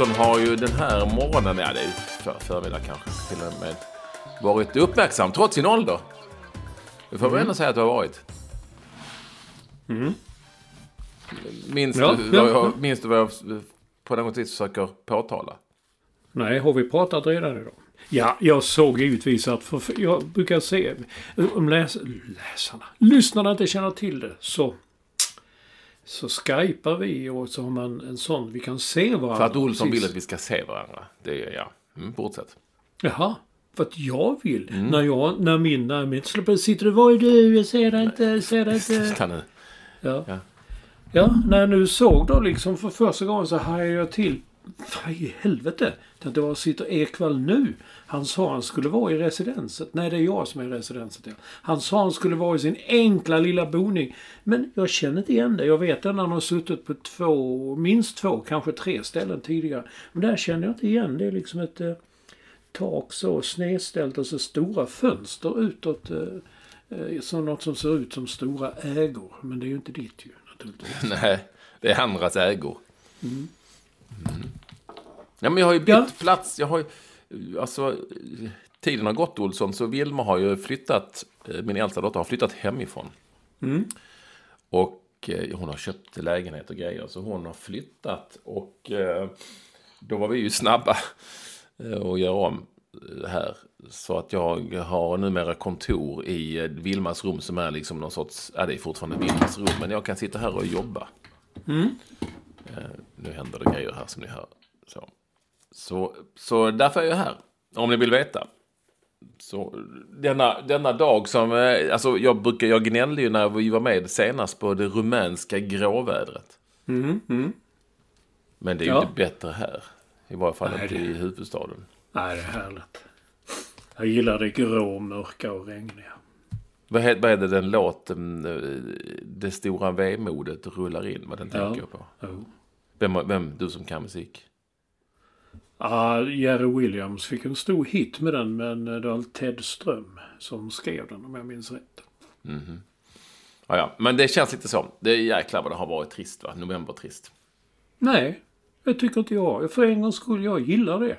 Olsson har ju den här morgonen, ja det är för, förmiddag kanske till och med, varit uppmärksam trots sin ålder. Det får vi ändå säga att du har varit. Minns, Ja, du, ja, jag, minns du vad jag på något vis försöker påtala? Nej, har vi pratat redan idag? Ja, jag såg givetvis att för jag brukar se om läs, läsarna, lyssnarna inte känner till det så så skypar vi och så har man en sån vi kan se varandra. För att Olsson precis. vill att vi ska se varandra. Det är, ja. Mm, fortsätt. Jaha. För att jag vill. När jag, när min, när min släpper sitter du, var är du? Jag ser dig inte, jag ser dig inte. Nu. Ja. Ja. ja, när jag nu såg då liksom för första gången så hajade jag till. Vad i helvete? Tänkte var sitter Ekwall nu? Han sa han skulle vara i residenset. Nej, det är jag som är i residenset. Ja. Han sa han skulle vara i sin enkla lilla boning. Men jag känner inte igen det. Jag vet att han har suttit på två, minst två, kanske tre ställen tidigare. Men där känner jag inte igen. Det är liksom ett eh, tak så snedställt och så stora fönster utåt. Eh, eh, som något som ser ut som stora ägor. Men det är ju inte ditt ju naturligtvis. Nej, det är andras ägor. Mm. Ja, men jag har ju bytt Ja. plats. Jag har ju, alltså, tiden har gått Olsson, så Vilma har ju flyttat, eh, min äldsta dotter har flyttat hemifrån. Och eh, hon har köpt lägenhet och grejer, så hon har flyttat. Och eh, då var vi ju snabba att göra om här. Så att jag har numera kontor i Vilmas rum som är liksom någon sorts, ja det är fortfarande Vilmas rum, men jag kan sitta här och jobba. Eh, nu händer det grejer här som ni hör. Så, så, så därför är jag här, om ni vill veta. Så denna, denna dag som, eh, alltså jag brukar, jag gnällde ju när vi var med senast på det rumänska gråvädret. Men det är ju Ja. inte bättre här. I varje fall Nej, inte det- i huvudstaden. Nej, det är härligt. Jag gillar det grå, mörka och regniga. Vad är, vad är det den låten, eh, Det stora vemodet rullar in, vad den Ja. tänker jag på? Jo. Vem, vem, du som kan musik? Ah, Jerry Williams fick en stor hit med den, men det var Ted Ström som skrev den om jag minns rätt. Ja, ja, men det känns lite så. Det är jäklar vad det har varit trist va? November trist. Nej, det tycker inte jag. För en gångs skull, jag gillar det.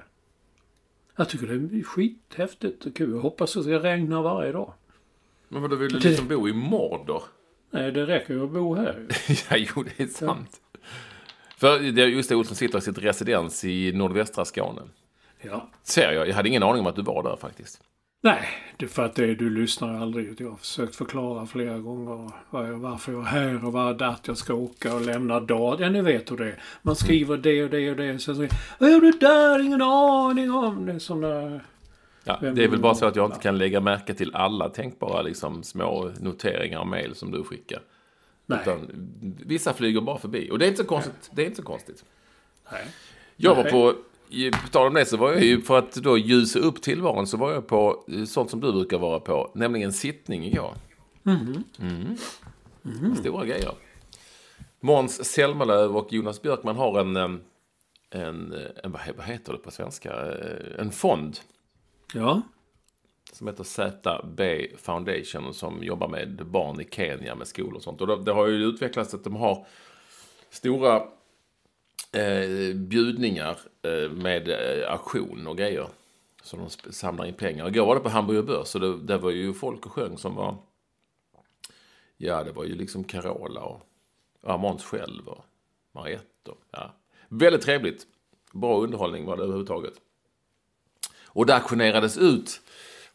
Jag tycker det är skithäftigt och kul. Jag hoppas att det ska regna varje dag. Men vadå, vill du Det- liksom bo i Mordor? Nej, det räcker ju att bo här. ja, jo, det är sant. För det är just det, Olsson sitter i sitt residens i nordvästra Skåne. Ja. Ser jag, jag hade ingen aning om att du var där faktiskt. Nej, det är för att det, du lyssnar aldrig. Jag har försökt förklara flera gånger varför jag är här och vad att jag ska åka och lämna dagen. Ja, ni vet hur det är. Man skriver det och det och det. Sen så Vad gör du där? Ingen aning om. Det är sådana... Ja, det är väl bara så att jag inte kan lägga märke till alla tänkbara liksom, små noteringar och mejl som du skickar. Nej. Utan vissa flyger bara förbi. Och det är inte så konstigt. Det är inte så konstigt. Nej. Jag var på, på tal om det så var jag ju, för att då ljusa upp tillvaron så var jag på eh, sånt som du brukar vara på, nämligen sittning igår. Mm. Stora grejer. Måns Zelmerlöw och Jonas Björkman har en, em, en, en vad he- vad heter det på svenska, Eh, en fond. Ja som heter ZB Foundation som jobbar med barn i Kenya med skolor och sånt. Och det, har ju utvecklats att de har stora eh, bjudningar eh, med eh, auktion och grejer. Så de samlar in pengar. Igår var det på Hamburger Börs och det, det var ju folk och sjöng som var... Ja, det var ju liksom Carola och och Måns själv och Mariette. Och, ja. Väldigt trevligt. Bra underhållning var det överhuvudtaget. Och det auktionerades ut.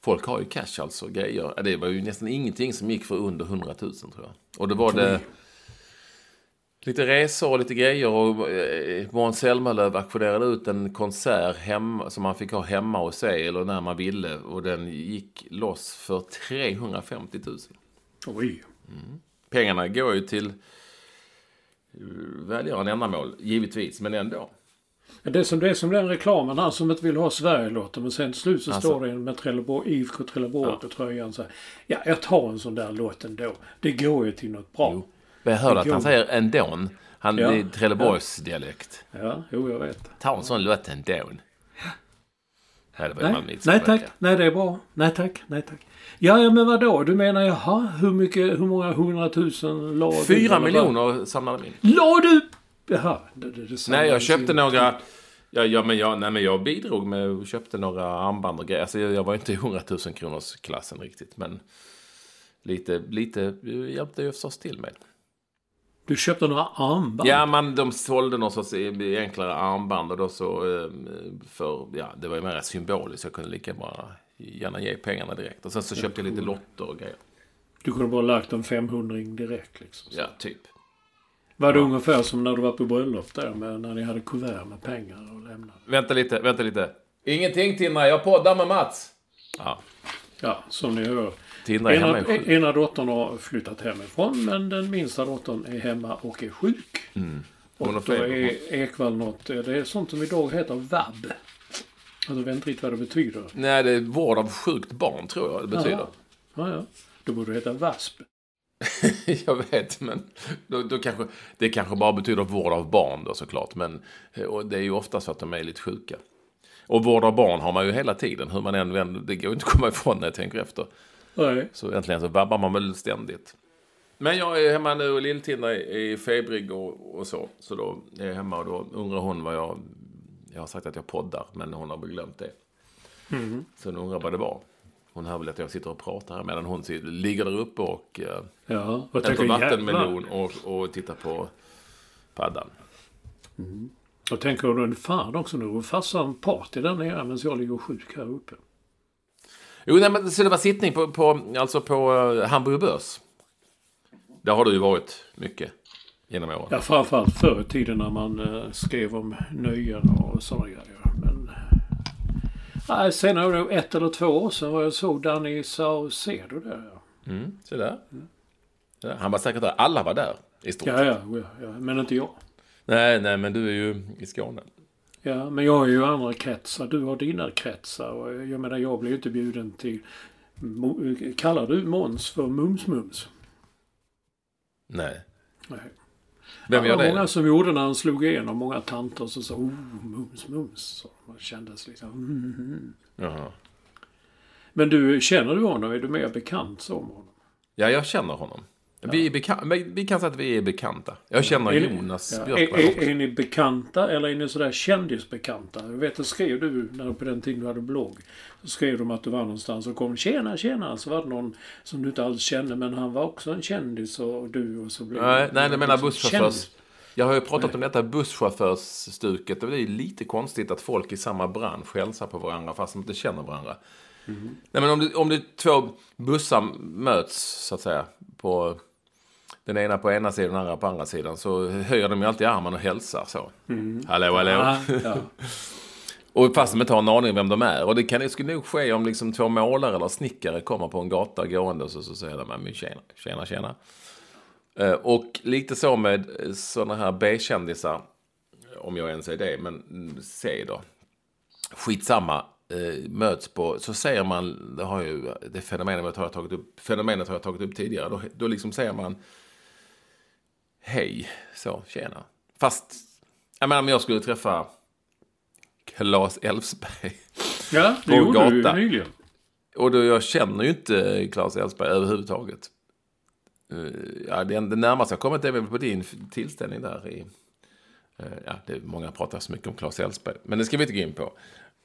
Folk har ju cash alltså, grejer. Det var ju nästan ingenting som gick för under 100 000 tror jag. Och då var det lite resor och lite grejer. Och eh, Måns Zelmerlöw auktionerade ut en konsert hemma, som man fick ha hemma hos sig eller när man ville. Och den gick loss för 350 000. Oj. Pengarna går ju till eh, välgörande ändamål, givetvis, men ändå. Det är som, det är som den reklamen, han som inte vill ha Sverigelotten men sen till slut så Alltså. står det med Trelleborg, IFK Trelleborg på tröjan så här. Ja, jag tar en sån där lott ändå. Det går ju till något bra. Jo. Men jag hörde att han säger ändån. Han Ja. är Trelleborgs dialekt. Ja, jo jag vet. Ta en sån låt ändån. Nej, det var ju Nej, nej tack. Nej det är bra. Nej tack. Nej tack. Ja, ja men vadå? Du menar jaha, hur mycket, hur många hundratusen la du? Fyra miljoner samlade de in. La du? Jaha. Det, det, Nej, jag köpte några... Ja, ja, men jag, nej, men jag bidrog med och köpte några armband och grejer. Alltså, jag, jag var inte i 100 000 kronors klassen riktigt. Men lite, lite hjälpte jag förstås till med. Du köpte några armband? Ja, man, de sålde någon sorts enklare armband och då så eh, för, ja, det var ju mer symboliskt. Jag kunde lika bra gärna ge pengarna direkt. Och sen så köpte jag lite lotter och grejer. Du kunde bara lagt en 500 direkt liksom. Ja, typ. Var det ungefär som när du var på bröllop där med, när ni hade kuvert med pengar och lämnade? Vänta lite, vänta lite. Ingenting Tindra, jag poddar med Mats. Ja, Ja, som ni hör. Tindra är hemma Ena, i sjuk. ena dottern har flyttat hemifrån men den minsta dottern är hemma och är sjuk. Mm. Och då är Ekvall något, det är sånt som idag heter vab. Alltså, jag vet inte riktigt vad det betyder. Nej, det är vård av sjukt barn tror jag det betyder. Jaha. Ja, ja. Då borde det heta VASP. jag vet, men då, då kanske, det kanske bara betyder vård av barn då såklart. Men eh, och det är ju ofta så att de är lite sjuka. Och vård av barn har man ju hela tiden, hur man än vänder. Det går ju inte att komma ifrån när jag tänker efter. Nej. Så egentligen så vabbar man väl ständigt. Men jag är hemma nu och Lill-Tindra är febrig och, och så. Så då är jag hemma och då undrar hon vad jag... Jag har sagt att jag poddar, men hon har väl glömt det. Så hon undrar vad det var. Hon hör väl att jag sitter och pratar här medan hon ligger där uppe och eh, Ja, och äter vattenmelon och, och tittar på paddan. Och tänker du, fan också nu, farsan party där nere medan jag ligger sjuk här uppe. Jo, nej, men så det var sittning på, på, alltså på uh, Hamburger Börs. Där har du ju varit mycket genom åren. Ja, framförallt förr i tiden när man eh, skrev om nöjen och sådana grejer. Nej, senare, ett eller två år sedan var jag såg Danny Saucedo där. Ja, Mm, så där. Där. Han var säkert där. Alla var där i stort. ja, ja, ja, men inte jag. Nej, nej, men du är ju i Skåne. Ja, men jag har ju andra kretsar. Du har dina kretsar. Och jag menar, jag blir ju inte bjuden till... Kallar du Måns för Mums-Mums? Nej. Nej. Vem det gör det? många som gjorde när han slog igenom. Många tanter som sa oh, Mums Mums. Man kändes liksom... Mm, mm. Jaha. Men du, känner du honom? Är du mer bekant med honom? Ja, jag känner honom. Vi, är men vi kan säga att vi är bekanta. Jag känner Är ni- Jonas ja, Björkman är, också. är, är ni bekanta eller är ni sådär kändisbekanta? Jag vet, det skrev du när på den tiden du hade blogg. Så skrev de att du var någonstans och kom tjena, tjena. Så var det någon som du inte alls kände men han var också en kändis och du och så blev Nej, nej, det menar liksom busschaufförs... Jag har ju pratat om detta busschaufförsstuket. och Det är lite konstigt att folk i samma bransch hälsar på varandra fast de inte känner varandra. Mm. Nej, men om det, om två bussar möts, så att säga, på den ena på ena sidan och den andra på andra sidan så höjer de ju alltid armen och hälsar så. Hallå, hallå. Ja, ja. Och fast de inte har en aning om vem de är. Och det, kan, det skulle nog ske om liksom två målare eller snickare kommer på en gata gående och så, så säger de men tjena, tjena, tjena. Eh, Och lite så med sådana här B-kändisar, om jag ens är det, men mm, C då. Skitsamma, eh, möts på, så säger man, det har ju, det fenomenet har jag tagit upp, fenomenet har jag tagit upp tidigare, då, då liksom säger man hej, så, tjena. Fast, jag menar om jag skulle träffa Claes Elfsberg. ja det gjorde du gata. nyligen. och då jag känner ju inte Claes Elfsberg överhuvudtaget. Eh, ja, det, det närmaste jag kommit är väl på din tillställning där i... eh, Ja, det är många pratar så mycket om Claes Elfsberg, men det ska vi inte gå in på.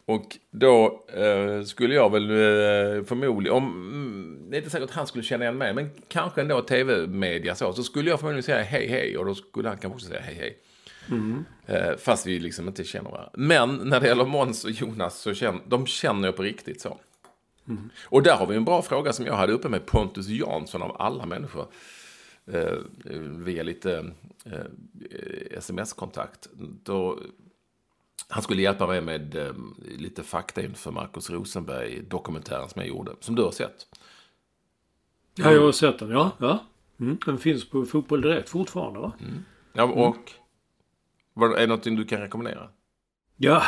Och då eh, skulle jag väl eh, förmodligen, om, mm, det är inte säkert att han skulle känna igen mig, men kanske ändå tv-media så, så skulle jag förmodligen säga hej hej och då skulle han kanske också säga hej hej. Eh, fast vi liksom inte känner varandra. Men när det gäller Måns och Jonas så känner de känner jag på riktigt så. Och där har vi en bra fråga som jag hade uppe med Pontus Jansson av alla människor. Eh, via lite eh, sms-kontakt. Då, han skulle hjälpa mig med eh, lite fakta inför Markus Rosenberg-dokumentären som jag gjorde. Som du har sett. Ja, jag har sett den. Ja, ja. Mm. Den finns på Fotboll Direkt fortfarande va? Ja, och vad, är det någonting du kan rekommendera? Ja.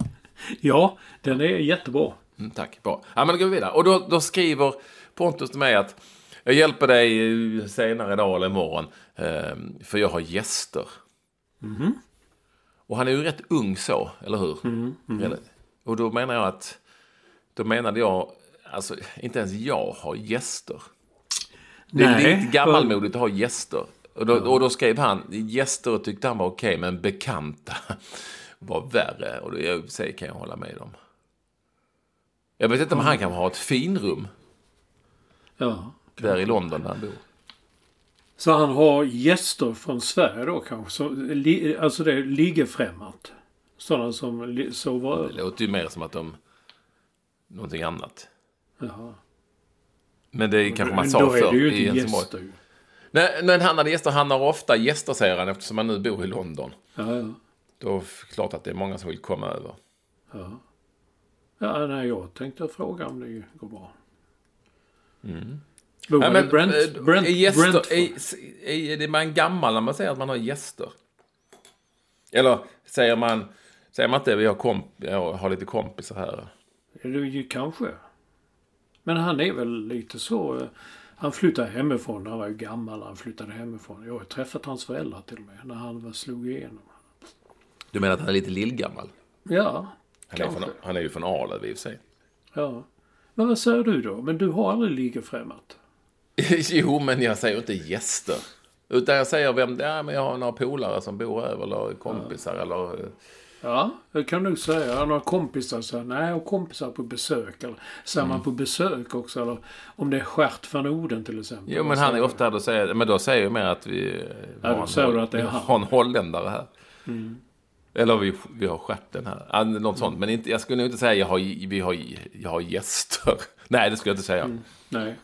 ja, den är jättebra. Mm, tack, bra. Ja, men då går vi vidare. Och då, då skriver Pontus till mig att jag hjälper dig eh, senare idag eller imorgon. Eh, för jag har gäster. Och han är ju rätt ung så, eller hur? Eller- Och då menar jag att, då menade jag, alltså inte ens jag har gäster. Det är Nej, lite gammalmodigt att ha gäster. Och då, och då skrev han, gäster tyckte han var okej, men bekanta var värre. Och det i och för sig kan jag hålla med om. Jag vet inte om han kan ha ett finrum Ja. där i London där han bor. Så han har gäster från Sverige då kanske? Så, li, alltså det ligger främmande. Sådana som sover Det över. låter ju mer som att de... Någonting annat. Jaha. Men det kanske man Men sa då är förr det ju i Helsingborg. Nej, när han hade gäster, han har ofta gäster säger han eftersom han nu bor i London. Ja, ja. Då är det klart att det är många som vill komma över. Ja. Ja, nej, jag tänkte fråga om det går bra. Mm. Han men, i Brent, eh, Brent, är, gäster, Brentford? är, är, är man gammal när man säger att man har gäster? Eller säger man, säger man inte komp, jag har lite kompisar här? Är det ju kanske. Men han är väl lite så. eh, Han flyttade hemifrån. Han var ju gammal när han flyttade hemifrån. Jag har träffat hans föräldrar till och med. När han var slog igenom. Du menar att han är lite lillgammal? Ja, Han är, från, han är ju från Arlöv i och för sig. Ja. Men vad säger du då? Men du har aldrig ligafrämmat? jo, men jag säger inte gäster. Utan jag säger vem det är, men jag har några polare som bor över eller kompisar eller... eh, Ja, det kan du säga. Jag har några kompisar så här, nej, jag har kompisar på besök. Eller säger Mm. man på besök också? Eller om det är Stjärt van Oden till exempel. Jo, men han är ofta här och säger, men då säger jag mer att vi, Ja, har, en, säger att det är har en holländare här. Eller vi, vi har stjärten här. Ja, Något sånt. Men inte, jag skulle nog inte säga jag har, vi har, jag har gäster. Nej, det skulle jag inte säga. Nej.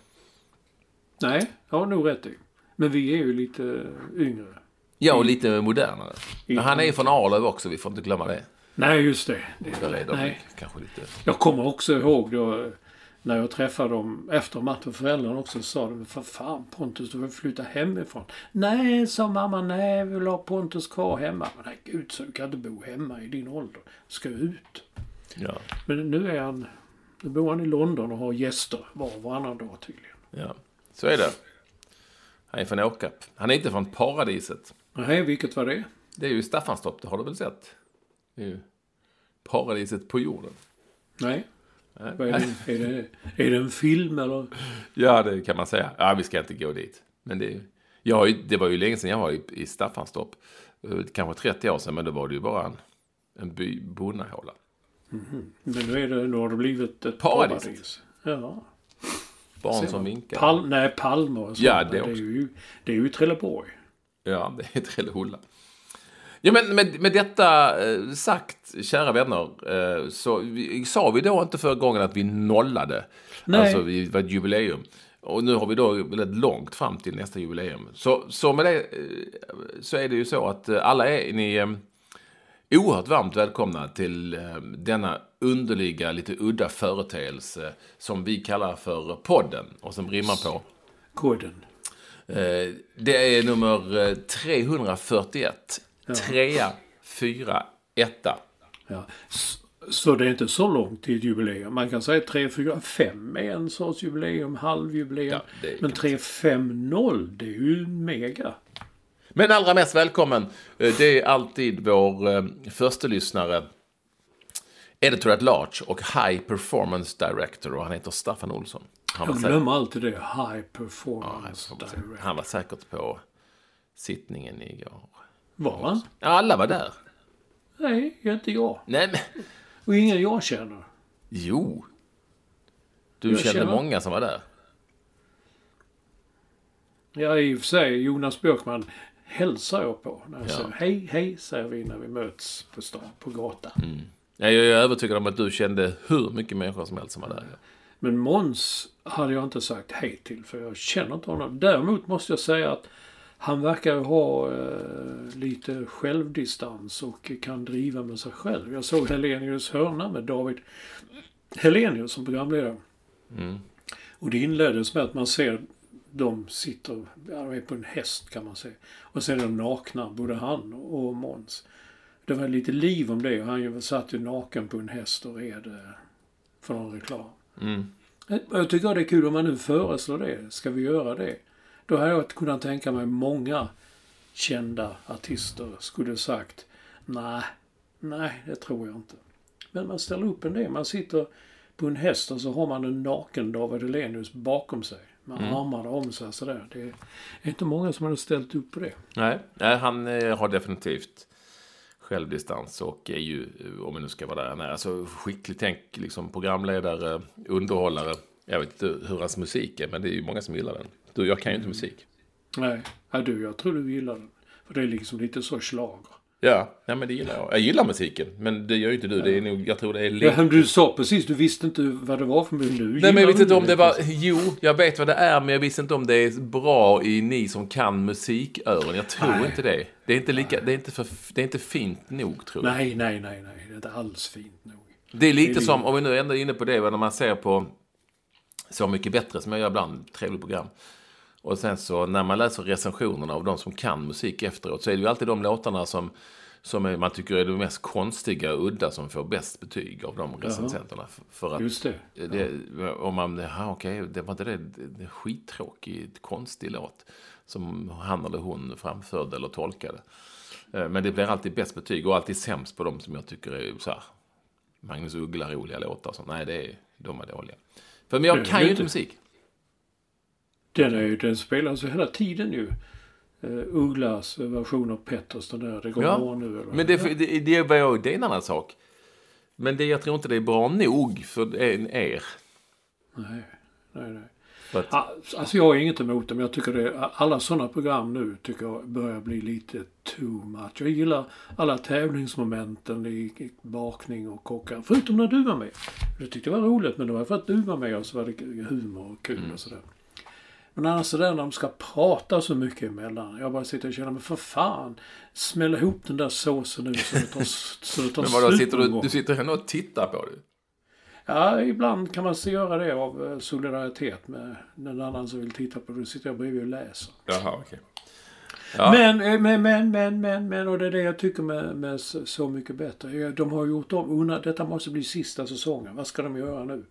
Nej, jag har nog rätt i. Men vi är ju lite yngre. Ja, och lite modernare. Men han är ju från Arlöv också, vi får inte glömma det. Nej, just det. det är nej. kanske lite... Jag kommer också ihåg då när jag träffade dem efter matchen. Föräldrarna också sa de, för fan Pontus du vill flytta hemifrån. Nej, sa mamma, nej vi vill ha Pontus kvar hemma. Men nej, gud så du kan inte bo hemma i din ålder. Du ska ut. Ja, Men nu är han, nu bor han i London och har gäster var och varannan dag tydligen. ja. Så är det. Han är från Åkarp. Han är inte från paradiset. Nej, vilket var det? Det är ju Staffanstorp, det har du väl sett? Det är ju paradiset på jorden. Nej. Vad är, det, är, det, är det en film eller? Ja, det kan man säga. Ja, vi ska inte gå dit. Men det, jag det var ju länge sedan jag var i, i Staffanstorp. Eh, Kanske 30 år sedan, men då var det ju bara en, en by, bonnahåla. Men nu, är det, nu har det blivit ett Paradiset. paradis. Ja. Barn som vinkar. Pal, nej, Palme och sånt. Ja, det det, är ju, det är ju Trelleborg. Ja, det är Trellehulla. Ja, men med, med detta eh, sagt, kära vänner, eh, så vi, sa vi då inte förra gången att vi nollade? Nej. Alltså, vi var ett jubileum. Och nu har vi då väldigt långt fram till nästa jubileum. Så, så med det eh, så är det ju så att alla är ni oerhört varmt välkomna till eh, denna underliga, lite udda företeelse som vi kallar för podden och som rimmar på Koden. Eh, Det är nummer eh, 341. Trea, fyra, etta. Ja. Så det är inte så långt till ett jubileum. Man kan säga 3, 4, 5 är en sorts jubileum, halvjubileum. Ja, Men 3, 5, 0 det är ju mega. Men allra mest välkommen, eh, det är alltid vår eh, första lyssnare Editor at Large och High Performance Director och han heter Staffan Olsson. Han Jag glömmer alltid det. High performance director. han var säkert på sittningen igår. Var han? Alla var där. Nej, inte jag. Nej, men... Och ingen jag känner. Jo. Du Jag kände känner- många som var där. Ja, i och för sig, Jonas Björkman hälsar jag på. När jag Ja. säger hej, hej, säger vi när vi möts på stan, på gatan. Ja, Jag är övertygad om att du kände hur mycket människor som helst som var där. Men Måns hade jag inte sagt hej till, för jag känner inte honom. Däremot måste jag säga att han verkar ha eh, lite självdistans och kan driva med sig själv. Jag såg Helenius hörna med David Helenius som programledare. Och det inleddes med att man ser de sitter, de är på en häst kan man säga. Och sen är de nakna, både han och Måns. Det var lite liv om det och han satt ju naken på en häst och red eh, för någon reklam. Jag tycker det är kul om man nu föreslår det. Ska vi göra det? Då hade jag kunnat tänka mig många kända artister skulle sagt nej, nej, det tror jag inte. Men man ställer upp en del. Man sitter på en häst och så har man en naken David Hellenius bakom sig. Med armarna om sig sådär. Det är inte många som hade ställt upp på det. Nej, nej han eh, har definitivt självdistans och är ju, eh, om vi nu ska vara där, han är alltså skicklig tänk, liksom programledare, underhållare. Jag vet inte hur hans musik är, men det är ju många som gillar den. Du, jag kan ju inte musik. Nej, ja, du, jag tror du gillar den. För det är liksom lite så schlager. Ja, nej, men det gillar jag. Jag gillar musiken, men det gör ju inte du. Det är nog, jag tror det är Ja, lite... du sa precis, du visste inte vad det var för musik. Nu Nej, men jag du inte om det var... Jo, jag vet vad det är, men jag visste inte om det är bra i ni som kan musiköron. Jag tror Nej. inte det. Det är inte, lika, det, är inte för, det är inte fint nog, tror jag. Nej, nej, nej, nej. Det är inte alls fint nog. Det är lite Det är som, om vi nu ändå är inne på det, när man ser på Så mycket bättre, som jag gör ibland, trevligt program. Och sen så när man läser recensionerna av de som kan musik efteråt så är det ju alltid de låtarna som, som är, man tycker är de mest konstiga och udda som får bäst betyg av de recensenterna. För att Just det. det, om man, ja okej, det var inte det, det skittråkig, konstig låt. Som han eller hon framförde eller tolkade. Eh, Men det blir alltid bäst betyg och alltid sämst på de som jag tycker är så här. Magnus Uggla-roliga låtar. Så, nej, det är, de är dåliga. För men jag kan ju inte musik. Den, är, ju- den spelas ju hela tiden ju. Uh, Ugglas version av Petters, den där. Det går Ja, bra nu eller? Men det, det, det, är- det är en annan sak. Men det, jag tror inte det är bra nog för er. Nej, nej, nej. Ah, Alltså jag har inget emot dem. Jag tycker det, alla sådana program nu tycker jag börjar bli lite too much. Jag gillar alla tävlingsmomenten i bakning och kockar. Förutom när du var med. Det tyckte jag var roligt men det var för att du var med och så var det humor och kul och sådär. Men annars sådär när de ska prata så mycket emellan. Jag bara sitter och känner, men för fan. Smäll ihop den där såsen nu så det tar, så det tar men vadå, slut sitter du, du sitter ändå och tittar på det? Ja, ibland kan man se göra det av eh, solidaritet med någon annan som vill titta på det. Då sitter jag bredvid och läser. Jaha, okej. Ja. Men, eh, men, men, men, men, men, och det är det jag tycker med, med Så mycket bättre. De har gjort om, detta måste bli sista säsongen. Vad ska de göra nu?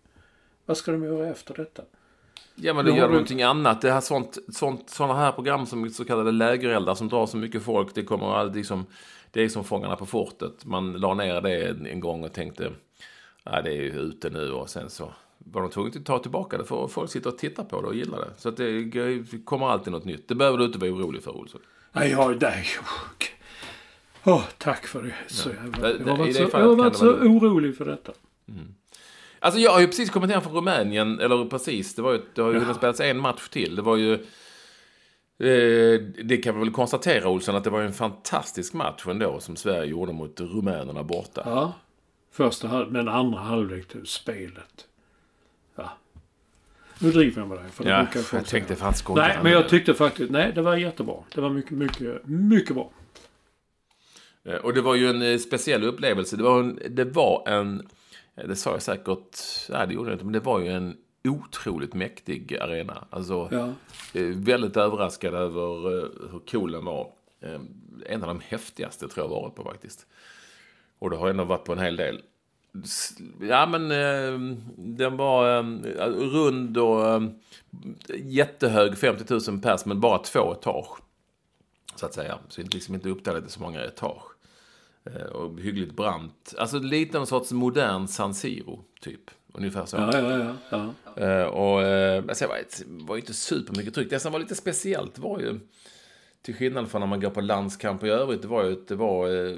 Vad ska de göra efter detta? Ja, men det gör du- någonting annat. Det här sånt, sånt, såna här program som så kallade lägereldar som drar så mycket folk. Det kommer aldrig som, det är som Fångarna på fortet. Man la ner det en, gång och tänkte, nej det är ju ute nu och sen så var de tvungna att ta tillbaka det för folk sitter och tittar på det och gillar det. Så att det, det kommer alltid något nytt. Det behöver du inte vara orolig för, Olsson. Nej, jag, nej. Åh, tack för det. Så jävla, Det- jag har det- varit det så, jag har varit det så orolig för detta. Alltså jag har ju precis kommit hem från Rumänien, eller precis, det, var ju, det har ju hunnit spelas en match till. Det var ju... Eh, det kan vi väl konstatera, Olsson, att det var ju en fantastisk match ändå som Sverige gjorde mot rumänerna borta. Ja. Första halv, men andra halvlek, spelet. Ja. Nu driver jag med dig. För det Ja, folk jag tänkte fan skojade Nej, men jag tyckte faktiskt, nej det var jättebra. Det var mycket, mycket, mycket bra. Eh, Och det var ju en eh, speciell upplevelse. Det var en, det var en det sa jag säkert, nej det gjorde jag inte, men det var ju en otroligt mäktig arena. Alltså, Ja. eh, väldigt överraskad över eh, hur cool den var. Eh, En av de häftigaste tror jag varit på faktiskt. Och det har ändå varit på en hel del. Ja men eh, den var eh, rund och eh, jättehög, 50 000 pers, men bara två etage. Så att säga. Så det är liksom inte uppdelat i så många etage. Eh, och hyggligt brant. Alltså lite någon sorts modern San Siro, typ. Ungefär så. Ja, ja, ja. ja. Eh, och eh, alltså, det var, var inte supermycket tryck. Det som var lite speciellt var ju, till skillnad från när man går på landskamper i övrigt, det var ju att det var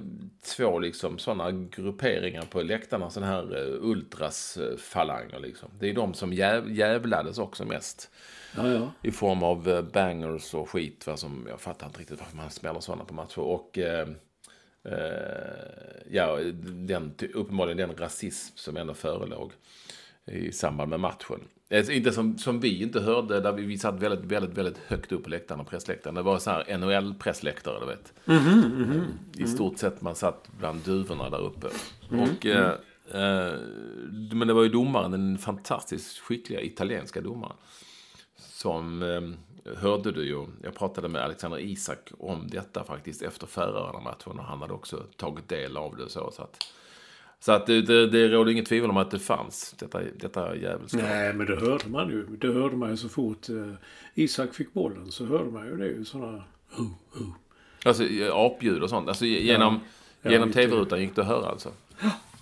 två liksom sådana grupperingar på läktarna, sådana här ultrasfalanger liksom. Det är de som jäv, jävlades också mest. ja, ja. I form av bangers och skit. Va, som, jag fattar inte riktigt varför man smäller sådana på matcher. Och ja, den, uppenbarligen den rasism som ändå förelåg i samband med matchen. Eh, Inte som, som vi inte hörde, där vi, vi satt väldigt, väldigt, väldigt högt upp på läktaren och pressläktaren. Det var så här NHL-pressläktare, du vet. I stort sett man satt bland duvorna där uppe. Och, eh, eh, men det var ju domaren, den fantastiskt skickliga italienska domaren. Som eh, hörde du ju, jag pratade med Alexander Isak om detta faktiskt efter Färöarna-matchen och han hade också tagit del av det. Så, så att, så att det, det, det råder inget tvivel om att det fanns, detta, detta djävulskap. Nej, men det hörde man ju. Det hörde man ju så fort eh, Isak fick bollen så hörde man ju det. Ju sådana... Oh, oh. Alltså eh, apljud och sånt. Alltså genom, Ja, genom tv-rutan gick det att höra alltså.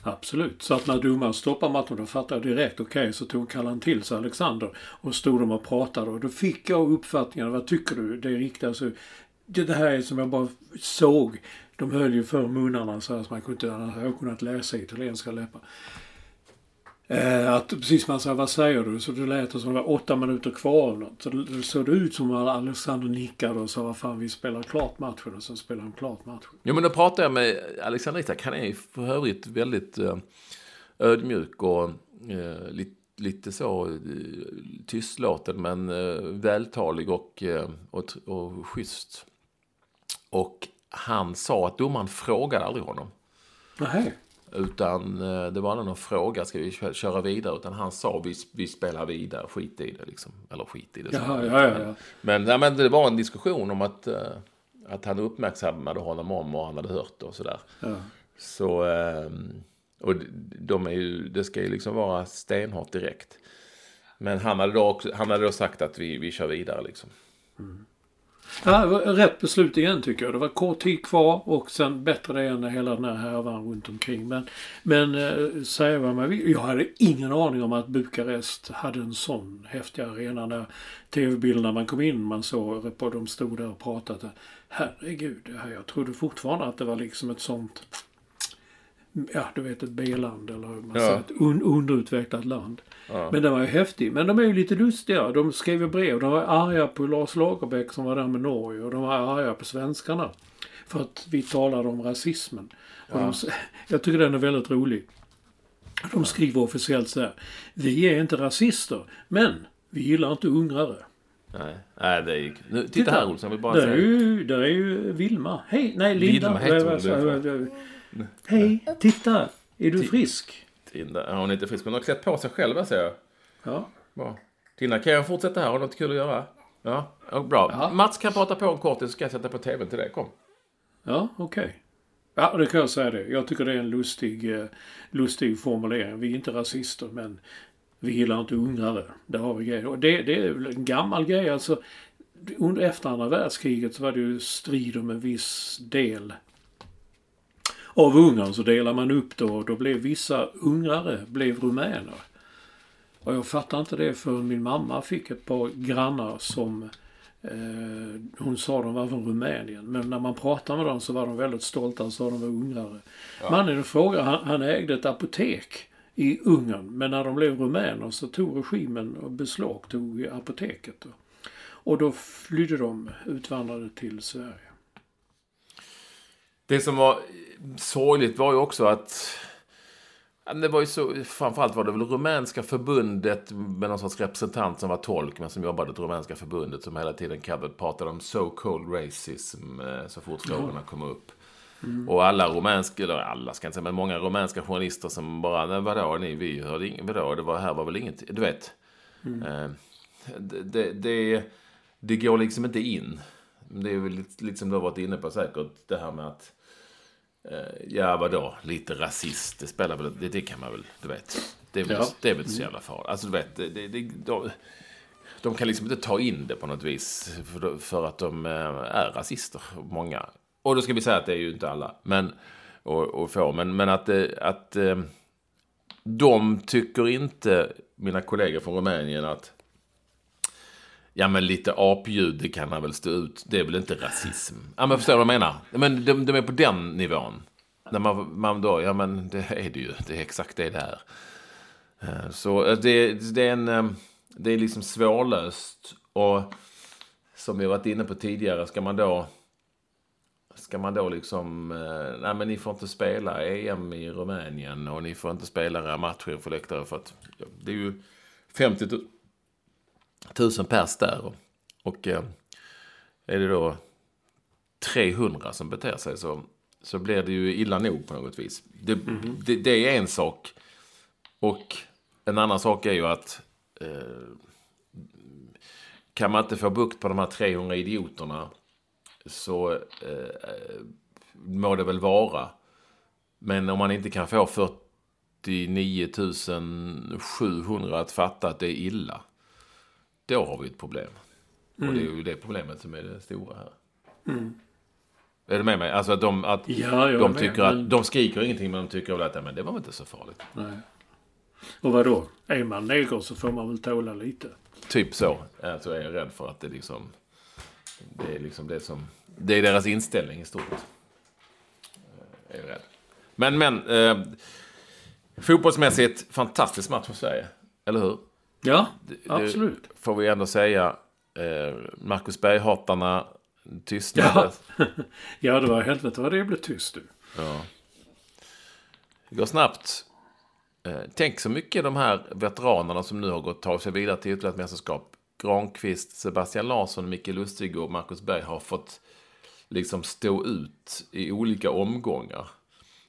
Absolut. Så att när domaren stoppade matchen då fattade jag direkt okej så tog Kallan till sig Alexander och stod de och pratade och då fick jag uppfattningen vad tycker du? Det är riktigt alltså. Det, det här är som jag bara såg. De höll ju för munnarna så att man kunde inte annars hade kunnat läsa italienska läppar. Eh, att precis man sa vad säger du? Så det lät som det var åtta minuter kvar eller något. Så det, det såg ut som att Alexander nickade och sa vad fan vi spelar klart matchen och sen spelade han klart matchen. Jo, men då pratade jag med Alexander Isak. Han är ju för övrigt väldigt eh, ödmjuk och eh, lite, lite så eh, tystlåten men eh, vältalig och, eh, och, och schysst. Och han sa att domaren frågade aldrig honom. Nähä. Utan eh, det var aldrig någon fråga, ska vi kö- köra vidare? Utan han sa, vi, vi spelar vidare, skit i det liksom. Eller skit i det. Jaha, ja, ja, ja. Men, nej, men det var en diskussion om att, eh, att han uppmärksammade honom om vad han hade hört och sådär. ja. Så, eh, och de är ju, det ska ju liksom vara stenhårt direkt. Men han hade då, också, han hade då sagt att vi, vi kör vidare liksom. Ja, rätt beslut igen tycker jag. Det var kort tid kvar och sen bättre det än hela den här härvan runt omkring. Men, men eh, säga vad man vill. Jag hade ingen aning om att Bukarest hade en sån häftig arena. När tv-bilderna man kom in, man såg på de stod där och pratade. Herregud, jag trodde fortfarande att det var liksom ett sånt Ja, du vet ett B-land eller man Ja. säger, ett un underutvecklat land. Men den var ju häftig. Men de är ju lite lustiga. De skrev ju brev. De var arga på Lars Lagerbäck som var där med Norge och de var arga på svenskarna. För att vi talade om rasismen. Och de, jag tycker den är väldigt rolig. De skriver officiellt så här. Vi är inte rasister, men vi gillar inte ungrare. Nej, nej det gick. Nu, titta, här Olsson, jag vill bara Där är säga. ju, där är ju Vilma. Hej, nej Linda. Vilma heter hon, Det Hej, titta. Är du frisk? Tinda, ja, hon är inte frisk. Hon har klätt på sig själv, ser jag. Ja. Bra. Tina, kan jag fortsätta här? Har du något kul att göra? Ja, bra. Ja. Mats kan prata på en kort, så ska jag sätta på tvn till dig. Kom. Ja, okej. Ja, det kan jag säga det. Jag tycker det är en lustig, eh, lustig formulering. Vi är inte rasister, men vi gillar inte ungrare. Där har vi grejer. Och det, det är en gammal grej. Alltså, under efter andra världskriget så var det ju strid om en viss del av Ungern. Så delar man upp då och då blev vissa ungrare blev rumäner. Och jag fattar inte det för min mamma fick ett par grannar som Eh, hon sa de var från Rumänien. Men när man pratade med dem så var de väldigt stolta och sa de var ungrare. Mannen i fråga, han, han ägde ett apotek i Ungern. Men när de blev rumäner så tog regimen och beslagtog apoteket. Då. Och då flydde de, utvandrade till Sverige. Det som var sorgligt var ju också att det var ju så, framförallt var det väl rumänska förbundet med någon sorts representant som var tolk men som jobbade åt rumänska förbundet som hela tiden pratade om so-called racism eh, så fort frågorna kom upp. Och alla rumänska, eller alla ska jag inte säga, men många rumänska journalister som bara, nej vadå, ni, vi hörde inget, vadå, det var, här var väl inget, du vet. Eh, det, det, det, det går liksom inte in. Det är väl lite, lite som du har varit inne på säkert, det här med att eh, Ja, vadå? Lite rasist. Det spelar väl... Det, det kan man väl... Du vet. Det är väl, Ja. det är väl så jävla farligt. Alltså, du vet. Det, det, de, de kan liksom inte ta in det på något vis. För, för att de eh, är rasister. Många. Och då ska vi säga att det är ju inte alla. Men, och, och få. Men, men att, eh, att de tycker inte, mina kollegor från Rumänien, att Ja men lite apljud, det kan han väl stå ut. Det är väl inte rasism? Ja men förstår du vad jag menar? Men de, de är på den nivån. När man, man då, ja men det är det ju. Det är exakt det det är. Eh, så eh, det, det är en... Eh, det är liksom svårlöst. Och som vi varit inne på tidigare, ska man då ska man då liksom, nej men ni får inte spela EM i Rumänien och ni får inte spela era matcher för läktare för att det är ju 50 000 pers där. Och, och eh, är det då 300 som beter sig så, så blir det ju illa nog på något vis. Det, mm det, det, är en sak. Och en annan sak är ju att eh, kan man inte få bukt på de här 300 idioterna så eh, må det väl vara. Men om man inte kan få 49 700 att fatta att det är illa. Då har vi ett problem. Mm. Och det är ju det problemet som är det stora här. Mm. Är du med mig? Alltså att de, att ja, de tycker med, att, men... de skriker ingenting men de tycker väl att men det var inte så farligt. Nej. Och vad då? Är man neger så får man väl tåla lite. Typ så. Så är jag rädd för att det liksom... Det är liksom det som... Det är deras inställning i stort. Eh, är jag rädd. Men, men. Eh, fotbollsmässigt, fantastisk match för Sverige. Eller hur? Ja, absolut. Det får vi ändå säga. Eh, Marcus Berg-hatarna tystnade. Ja. ja, det var helvete vad det blev tyst du. Ja. Det går snabbt. Eh, tänk så mycket de här veteranerna som nu har gått tagit sig vidare till ytterligare ett mästerskap. Granqvist, Sebastian Larsson, Micke Lustig och Marcus Berg har fått liksom stå ut i olika omgångar.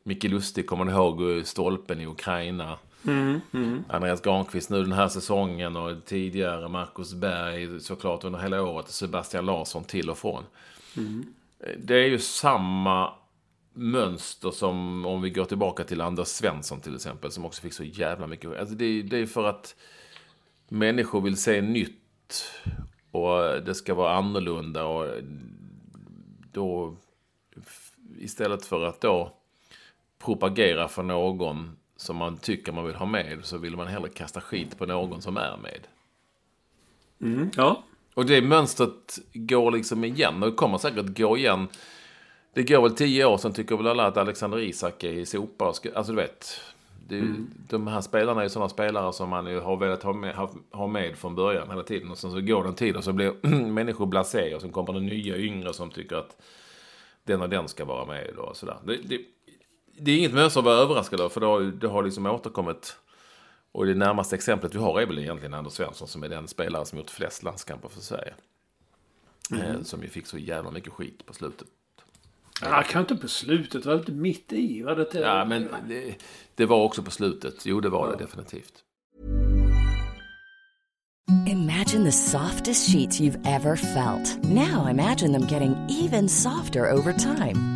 Micke Lustig kommer ni ihåg stolpen i Ukraina. Mm, mm. Andreas Granqvist nu den här säsongen och tidigare Marcus Berg såklart under hela året. Sebastian Larsson till och från. Mm. Det är ju samma mönster som om vi går tillbaka till Anders Svensson till exempel som också fick så jävla mycket. Alltså det, det är för att människor vill se nytt och det ska vara annorlunda och då istället för att då propagera för någon som man tycker man vill ha med så vill man hellre kasta skit på någon som är med. Mm, ja. Och det mönstret går liksom igen och kommer säkert gå igen det går väl tio år sedan tycker väl alla att Alexander Isak är i sopa. Alltså du vet. Det, mm. De här spelarna är ju sådana spelare som man ju har velat ha med, ha, ha med från början hela tiden. Och sen så går det en tid och så blir människor blasé. Och sen kommer det nya yngre som tycker att den och den ska vara med. Och sådär. Det, det, det är inget mönster att vara överraskad av. För det har, det har liksom återkommit. Och det närmaste exemplet vi har är väl egentligen Anders Svensson som är den spelare som gjort flest landskamper för Sverige. Mm. Eh, som ju fick så jävla mycket skit på slutet. Ja, kanske inte på slutet, det var lite mitt i. Var det ja, men det, det, var också på slutet. Jo, det var det definitivt. Imagine the softest sheets you've ever felt. Now imagine them getting even softer over time.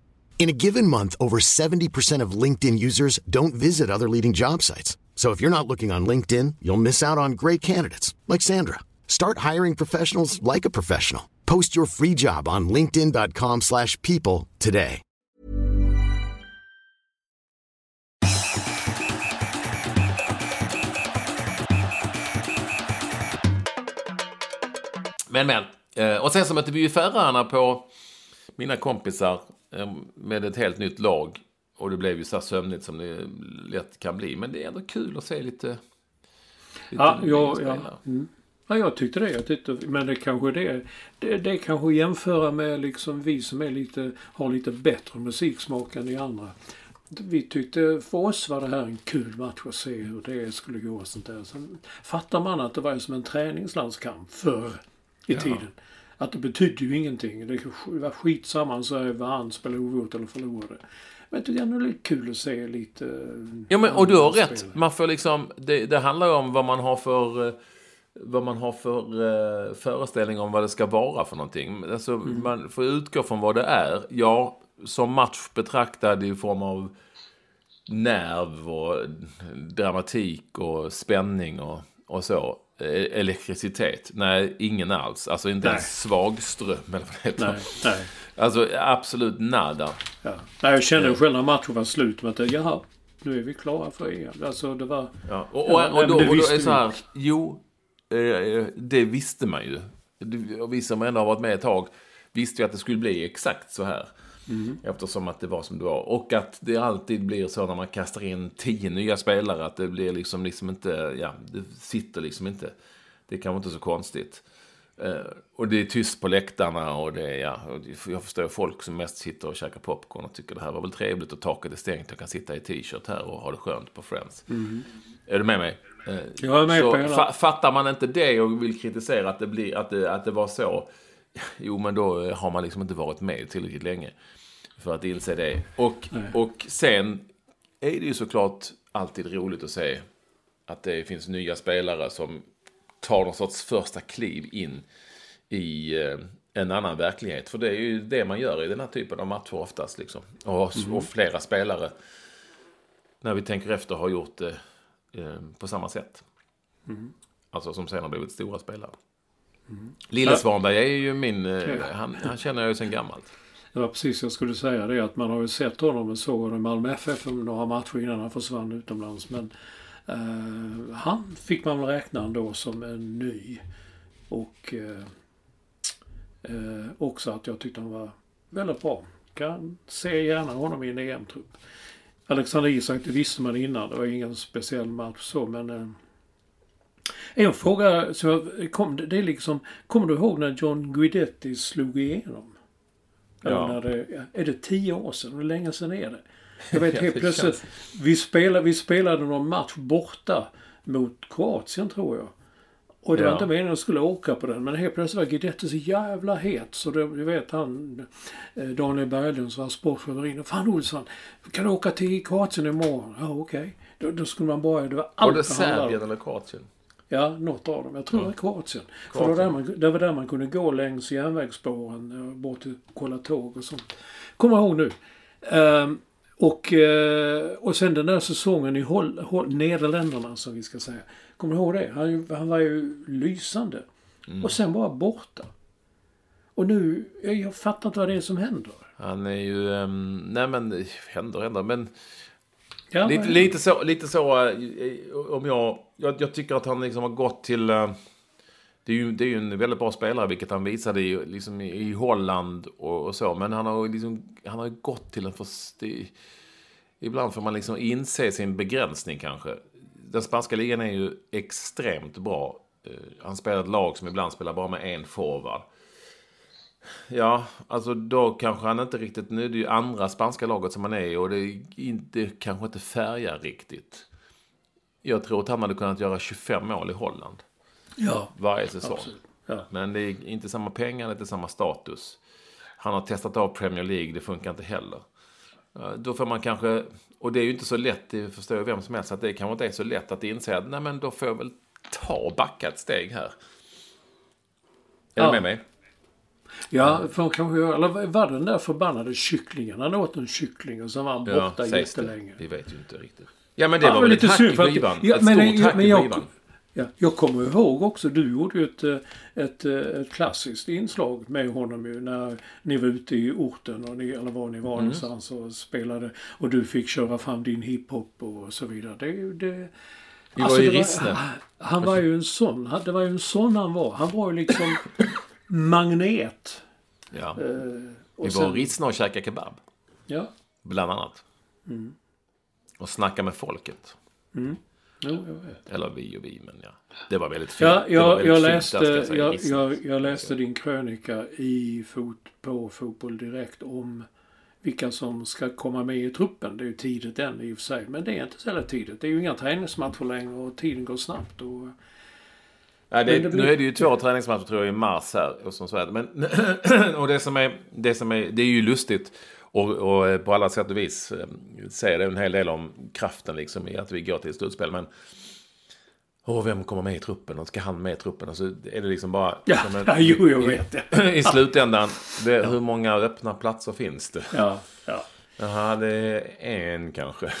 In a given month, over 70% of LinkedIn users don't visit other leading job sites. So if you're not looking on LinkedIn, you'll miss out on great candidates like Sandra. Start hiring professionals like a professional. Post your free job on linkedin.com/people today. Men men, eh, och sen som jag intervjuade förarna på mina kompisar med ett helt nytt lag. Och det blev ju så här sömnigt som det lätt kan bli. Men det är ändå kul att se lite... lite Ja, ja, ja. Mm. ja, jag tyckte det. Jag tyckte, men det kanske det, det, det kanske att jämföra med liksom vi som är lite, har lite bättre musiksmak än de andra. Vi tyckte, för oss var det här en kul match att se hur det skulle gå och sånt där. Sen fattar man att det var som en träningslandskamp förr i tiden. Att det betydde ju ingenting. Det var skitsamma så vad han spelade oavgjort eller förlorade. Men jag tycker ändå det är lite kul att se lite... Ja, men, och du har andra rätt. Man får liksom, det, det handlar ju om vad man har för, eh, vad man har för eh, föreställning om vad det ska vara för någonting. Alltså, Man får utgå från vad det är. Ja, som match betraktad i form av nerv och dramatik och spänning och, och så. Eh, Elektricitet? Nej, ingen alls. Alltså inte Nej. ens svagström eller vad det heter. Nej, nej. Alltså absolut nada. Ja. Nej, jag kände själv när matchen var slut med att jaha, nu är vi klara för EM. Alltså det var... Ja, och, och, och, men då, och då är så här, jo, eh, det visste man ju. Och vi som ändå har varit med ett tag visste ju att det skulle bli exakt så här. Mm. Eftersom att det var som det var. Och att det alltid blir så när man kastar in tio nya spelare att det blir liksom, liksom inte, ja, det sitter liksom inte. Det kan vara inte så konstigt. Eh, och det är tyst på läktarna och det är, ja, jag förstår folk som mest sitter och käkar popcorn och tycker det här var väl trevligt och taket är stängt. Jag kan sitta i t-shirt här och ha det skönt på Friends. Är du med mig? Eh, Jag är med så på hela. fa- fattar man inte det och vill kritisera att det, blir, att, det, att det var så, jo men då eh, har man liksom inte varit med tillräckligt länge för att inse det. Och, och sen är det ju såklart alltid roligt att se att det finns nya spelare som tar någon sorts första kliv in i eh, en annan verklighet. För det är ju det man gör i den här typen av matcher oftast. Liksom. Och, och flera spelare, när vi tänker efter, har gjort det eh, på samma sätt. Alltså som sen har blivit stora spelare. Lille Svanberg är ju min, eh, han, han känner jag ju sen gammalt. Det var precis jag skulle säga det att man har ju sett honom och såg honom i Malmö FF några matcher innan han försvann utomlands. Men eh, han fick man väl räkna ändå som en ny. Och eh, eh, också att jag tyckte han var väldigt bra. Kan se gärna honom i en EM-trupp. Alexander Isak, det visste man innan. Det var ingen speciell match så men eh, en fråga som kom, det är liksom, kommer du ihåg när John Guidetti slog igenom? Ja. när det, är det tio år sedan? Hur länge sedan är det? Jag vet helt plötsligt. Vi spelade, vi spelade någon match borta mot Kroatien tror jag. Och det var Ja. inte meningen att jag skulle åka på den. Men helt plötsligt var Guidetti så jävla het. Så det, du vet han, eh, Daniel Berglund som var sportchef inne. Fan Olsson, kan du åka till Kroatien imorgon? Ja okej. Då, då skulle man bara, det var allt det det. Serbien eller Kroatien? Ja, något av dem. Jag tror det var Kroatien. För det var, där man, det var där man kunde gå längs järnvägsspåren eh, bort och kolla tåg och sånt. Kommer jag ihåg nu. Ehm, och, eh, och sen den där säsongen i Hol, Hol, Nederländerna som vi ska säga. Kommer du ihåg det? Han, han var ju lysande. Och sen bara borta. Och nu, jag, jag fattar inte vad det är som händer. Han är ju, um, nej men händer, händer. Men Ja, lite, vad- lite så, lite så eh, om jag, jag, jag tycker att han liksom har gått till, eh, det är ju, det är ju en väldigt bra spelare, vilket han visade i, liksom i, i Holland och, och så. Men han har liksom, han har gått till en för, det, ibland får man liksom inse sin begränsning kanske. Den spanska ligan är ju extremt bra. Eh, han spelar ett lag som ibland spelar bara med en forward. Ja, alltså då kanske han inte riktigt... Nu är det ju andra spanska laget som han är i och det, är inte, kanske inte färgar riktigt. Jag tror att han hade kunnat göra 25 mål i Holland Ja, varje säsong. Ja. Men det är inte samma pengar, det är inte samma status. Han har testat av Premier League, det funkar inte heller. Ja, Då får man kanske, och det är ju inte så lätt, det förstår ju vem som helst, att det kanske inte är så lätt att inse att nej men då får jag väl ta och backa ett steg här. Är Ja. du med mig? Ja, för han kanske eller var det den där förbannade kycklingen? Han åt en kyckling och sen var han borta det. jättelänge. Vi vet ju inte riktigt. Ja men det Ja, var väl ett hack i skivan. ja, ett men- stort ja, hack men i jag- skivan. Ja, jag kommer ihåg också, du gjorde ju ett, eh, ett, eh, ett klassiskt inslag med honom ju när ni var ute i orten och ni, eller var ni Mm. var någonstans och spelade och du fick köra fram din hiphop och så vidare. Det, det, Vi var i Rissne. Han, han var ju en sån, han- det var ju en sån han var. Han var ju liksom magnet. Ja. Eh, Vi var i Rissne och käkade kebab. ja, Bland annat. Mm. Och snacka med folket. jo, jag vet. Eller vi och vi, men ja. Det var väldigt fint. Ja, jag, väldigt jag, fint läste, ska jag säga, jag, jag, jag läste din krönika i fot, på Fotboll Direkt om vilka som ska komma med i truppen. Det är ju tidigt än i och för sig. Men det är inte så jävla tidigt. Det är ju inga träningsmatcher längre och tiden går snabbt. Och, Ja, det, det blir- Nu är det ju två träningsmatcher tror jag i mars här. Och, som så är det. Men, och det som är, det som är, det är ju lustigt. Och, och på alla sätt och vis eh, säger det en hel del om kraften liksom i att vi går till slutspel. Men Åh, vem kommer med i truppen? Och ska han med i truppen? Och så är det liksom bara... Ja, som en- ja, jo, jag vet det. I slutändan, det, hur många öppna platser finns det? Ja, ja. Jaha, det är en kanske.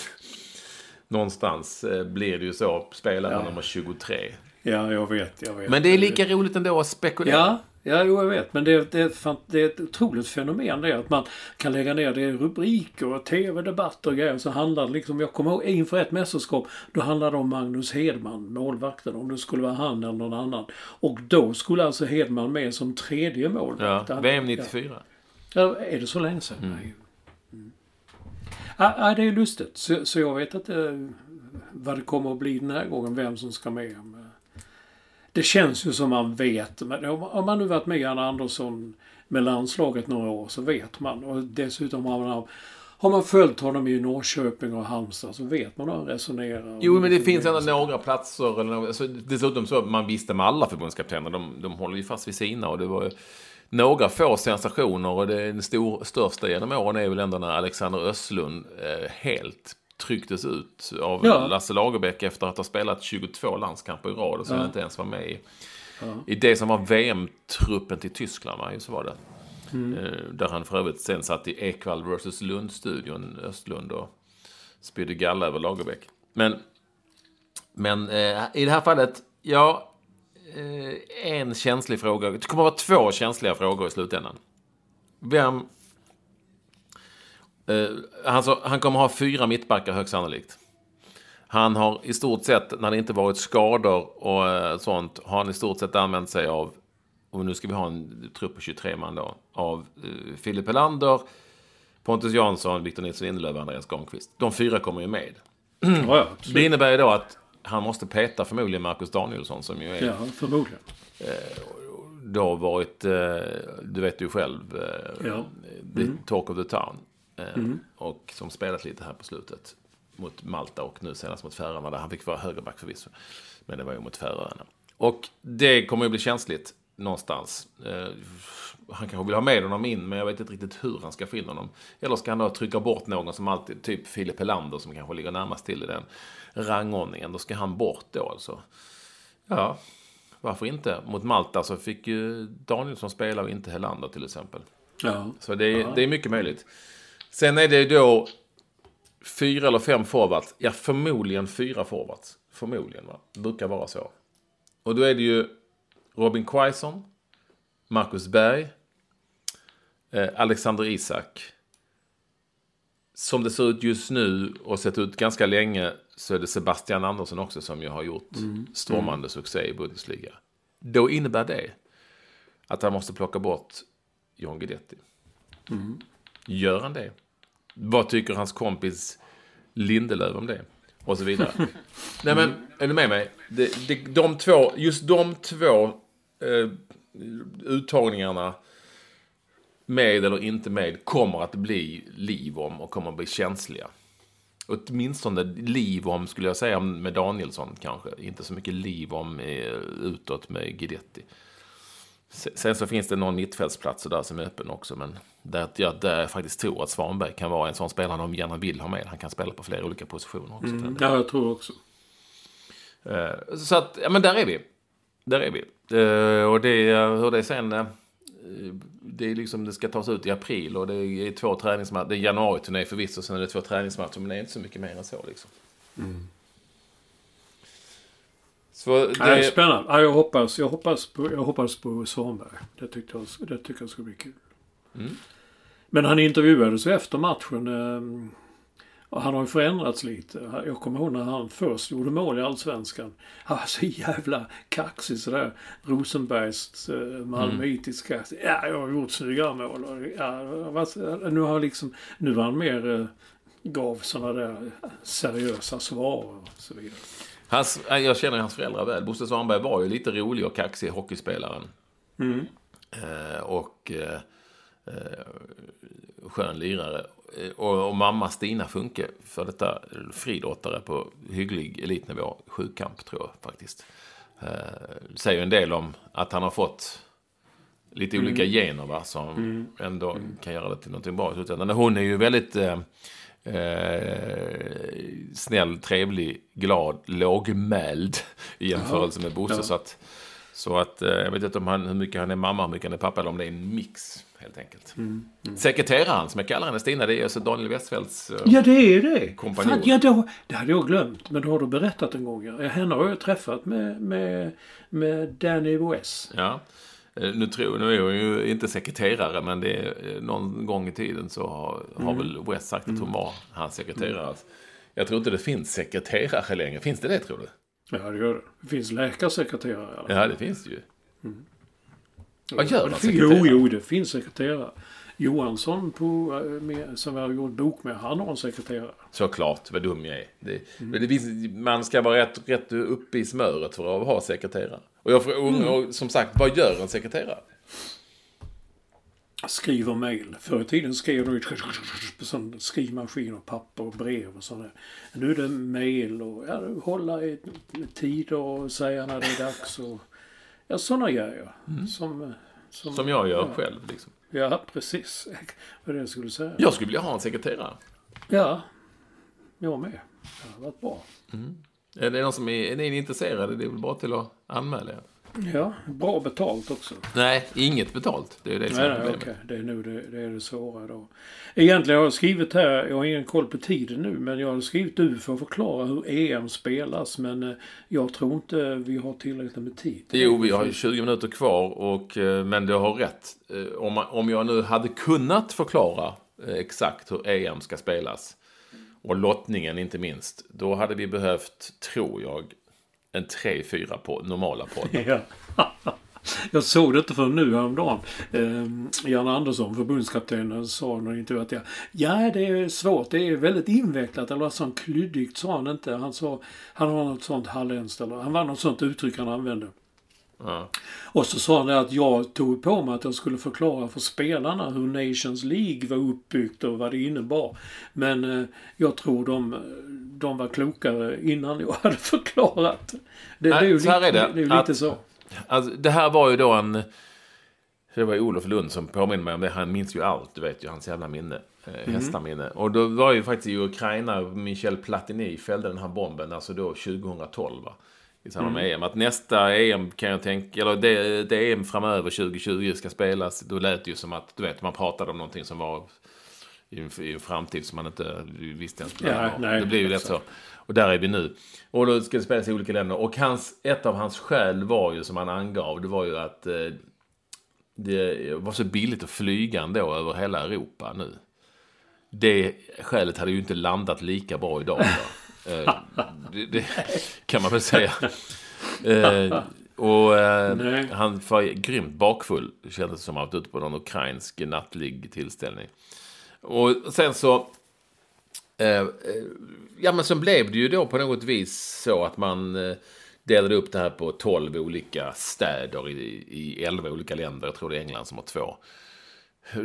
Någonstans eh, blir det ju så. Spelare Ja. nummer 23. ja, jag vet. Jag vet. Men det är lika roligt ändå att spekulera. Ja, ja jo, jag vet. Men det, det, är ett fan- det är ett otroligt fenomen det. Att man kan lägga ner det i rubriker och tv-debatter och grejer. Så handlar det liksom, jag kommer ihåg inför ett mästerskap. Då handlade det om Magnus Hedman, målvakten. Om det skulle vara han eller någon annan. Och då skulle alltså Hedman med som tredje målvakt. Ja, VM 94. Ja, är det så länge sedan? Nej. Mm. Ja, ja, det är lustigt. Så, så jag vet inte vad det kommer att bli den här gången, vem som ska med. Det känns ju som man vet. Men om man nu varit med Janne Andersson med landslaget några år så vet man. Och dessutom har man, har man följt honom i Norrköping och Halmstad så vet man hur han resonerar. Jo, men det finns ändå några platser. Eller, några- alltså, dessutom så, man visste med alla förbundskaptener. De, de håller ju fast vid sina. Och det var några få sensationer. Och det, den stor, största genom åren är väl ändå när Alexander Östlund eh, helt trycktes ut av Ja. Lasse Lagerbäck efter att ha spelat 22 landskamper i rad och sen Ja. inte ens var med i, i det som var VM-truppen till Tyskland. Va? Så var det. Eh, där han för övrigt sen satt i Ekwall vs Lund-studion, Östlund, och spydde galla över Lagerbäck. Men, men eh, i det här fallet, ja, eh, en känslig fråga. Det kommer att vara två känsliga frågor i slutändan. Vem... Eh, alltså, han kommer ha fyra mittbackar högst sannolikt. Han har i stort sett, när det inte varit skador och eh, sånt, har han i stort sett använt sig av, och nu ska vi ha en trupp på 23 man då, av eh, Filip Helander, Pontus Jansson, Victor Nilsson Lindelöf och Andreas Granqvist. De fyra kommer ju med. Ja, ja. Det innebär ju då att han måste peta förmodligen Marcus Danielsson som ju är ja förmodligen. då varit, eh, du vet ju själv, eh, Ja. the talk of the town. Eh, Och som spelat lite här på slutet mot Malta och nu senast mot Färöarna där han fick vara högerback förvisso. Men det var ju mot Färöarna. Och det kommer ju bli känsligt någonstans. Eh, han kanske vill ha med honom in, men jag vet inte riktigt hur han ska få in honom. Eller ska han då trycka bort någon som alltid, typ Filip Helander som kanske ligger närmast till i den rangordningen. Då ska han bort då alltså. Ja, varför inte? Mot Malta så fick ju Danielsson spela och inte Helander till exempel. Ja. Så det är, det är mycket möjligt. Sen är det då fyra eller fem forwards. Ja, förmodligen fyra forwards. Förmodligen, va? Det brukar vara så. Och då är det ju Robin Quaison, Marcus Berg, eh, Alexander Isak. Som det ser ut just nu och sett ut ganska länge så är det Sebastian Andersson också som ju har gjort stormande succé i Bundesliga. Då innebär det att han måste plocka bort John Guidetti. Gör han det? Vad tycker hans kompis Lindelöf om det? Och så vidare. Nej men, är du med mig? De, de, de två, just de två eh, uttagningarna med eller inte med kommer att bli liv om och kommer att bli känsliga. Åtminstone liv om skulle jag säga med Danielsson kanske. Inte så mycket liv om eh, utåt med Guidetti. Se- Sen så finns det någon mittfältsplats där som är öppen också. Men där, jag, där faktiskt tror att Svanberg kan vara en sån spelare de gärna vill ha med. Han kan spela på flera olika positioner också. ja, jag tror också. Eh, Så att, ja men där är vi. Där är vi. Eh, Och det, hur det sen... eh, Det är liksom, det ska tas ut i april och det är två träningsmatcher. Det är januari-turné förvisso, sen är det två träningsmatcher. Men det är inte så mycket mer än så liksom. Så Det... Nej, det, spännande. Ja, jag, hoppas, jag, hoppas på, jag hoppas på Svanberg. Det tyckte jag, det tycker jag skulle bli kul. Men han intervjuades ju efter matchen. Eh, han har ju förändrats lite. Jag kommer ihåg när han först gjorde mål i Allsvenskan. Han var så jävla kaxig sådär. Rosenbergs eh, malmöitisk kaxig. Ja, jag har gjort snygga mål. Ja, nu har han liksom... Nu var han mer... Eh, gav sådana där seriösa svar och så vidare. Hans, nej, jag känner hans föräldrar väl. Bosse Svanberg var ju lite rolig och kaxig hockeyspelaren. Eh, och eh, eh, skön lirare. Eh, Och, och mamma Stina Funke, för detta friidrottare på hygglig elitnivå, sjukamp tror jag faktiskt. Eh, säger en del om att han har fått lite olika gener va, som ändå kan göra det till någonting bra i slutändan. Hon är ju väldigt eh, snäll, trevlig, glad, lågmäld i jämförelse med Bosse. Ja. Så att, så att eh, jag vet inte om han, hur mycket han är mamma, hur mycket han är pappa, eller om det är en mix helt enkelt. Sekreteraren som jag kallar henne, Stina, det är alltså Daniel Westfeldts... eh, Ja, det är det. Kompanjon. Fan, ja, då, det hade jag glömt. Men då har du berättat en gång. Ja, henne har jag träffat med, med, med Danny West. Ja. Eh, Nu, tror, nu är hon ju inte sekreterare, men det är, eh, någon gång i tiden så har, har väl West sagt att hon var hans sekreterare. Jag tror inte det finns sekreterare längre. Finns det det, tror du? Ja, det gör det. Det finns läkarsekreterare. Ja, det finns det ju. Vad gör det? Jo, jo, det finns sekreterare. Johansson på, eh, med, som jag har gjort bok med, han har en sekreterare. Såklart, vad dum jag är. Det, men det finns, man ska vara rätt, rätt uppe i smöret för att ha sekreterare. Och, jag, och, och som sagt, vad gör en sekreterare? Skriver mejl. Förr i tiden skrev de på skrivmaskin och papper och brev och sådär. Nu är det mejl och ja, hålla i tid och säga när det är dags och ja, sådana grejer. Som, eh, som, Som jag gör ja. själv. Liksom. Ja, precis. Vad är det jag skulle säga? Jag skulle vilja ha en sekreterare. Ja, jag med. Det har varit bra. Är det någon som är, är ni intresserade? Det är väl bara till att anmäla er. Ja, bra betalt också. Nej, inget betalt. Det är det som Nej, är problemet. okej. Det är nu det, det är det svåra då. Egentligen har jag skrivit här, jag har ingen koll på tiden nu, men jag har skrivit du för att förklara hur EM spelas. Men eh, jag tror inte vi har tillräckligt med tid. Jo, vi har ju 20 minuter kvar, och, eh, men du har rätt. Eh, Om, om jag nu hade kunnat förklara exakt hur EM ska spelas, och lottningen inte minst, då hade vi behövt, tror jag, en 3-4 på normala poddar. Ja. Jag såg det inte förrän nu häromdagen. Eh, Jan Andersson, förbundskaptenen, sa i någon intervju att jag, ja, det är svårt. Det är väldigt invecklat. Eller sånt klyddigt sa han inte. Han sa, han har något sånt halländskt eller han var något sånt uttryck han använde. Ja. Och så sa han det att jag tog på mig att jag skulle förklara för spelarna hur Nations League var uppbyggt och vad det innebar. Men eh, jag tror de, de var klokare innan jag hade förklarat. Det, det är ju Nej, lite, är det, det är ju att- lite så. Alltså, det här var ju då en... Det var Olof Lund som påminner mig om det. Han minns ju allt, du vet ju. Hans jävla minne. Hästaminne. Och då var ju faktiskt i Ukraina, Michel Platini fällde den här bomben, alltså då 2012. Va? I samband med EM. Att nästa EM kan jag tänka, eller det, det EM framöver 2020 ska spelas. Då lät det ju som att, du vet, man pratade om någonting som var i en, i en framtid som man inte visste ens Ja, nej, Det blir ju lätt så. Och där är vi nu. Och då ska det spelas i olika länder. Och hans, ett av hans skäl var ju, som han angav, det var ju att eh, det var så billigt att flyga ändå över hela Europa nu. Det skälet hade ju inte landat lika bra idag. Eh, det, det kan man väl säga. Eh, och eh, han var grymt bakfull. Det kändes som att han varit ute på någon ukrainsk nattlig tillställning. Och sen så... Eh, ja, men så blev det ju då på något vis så att man delade upp det här på 12 olika städer i, i 11 olika länder. Jag tror det är England som har två.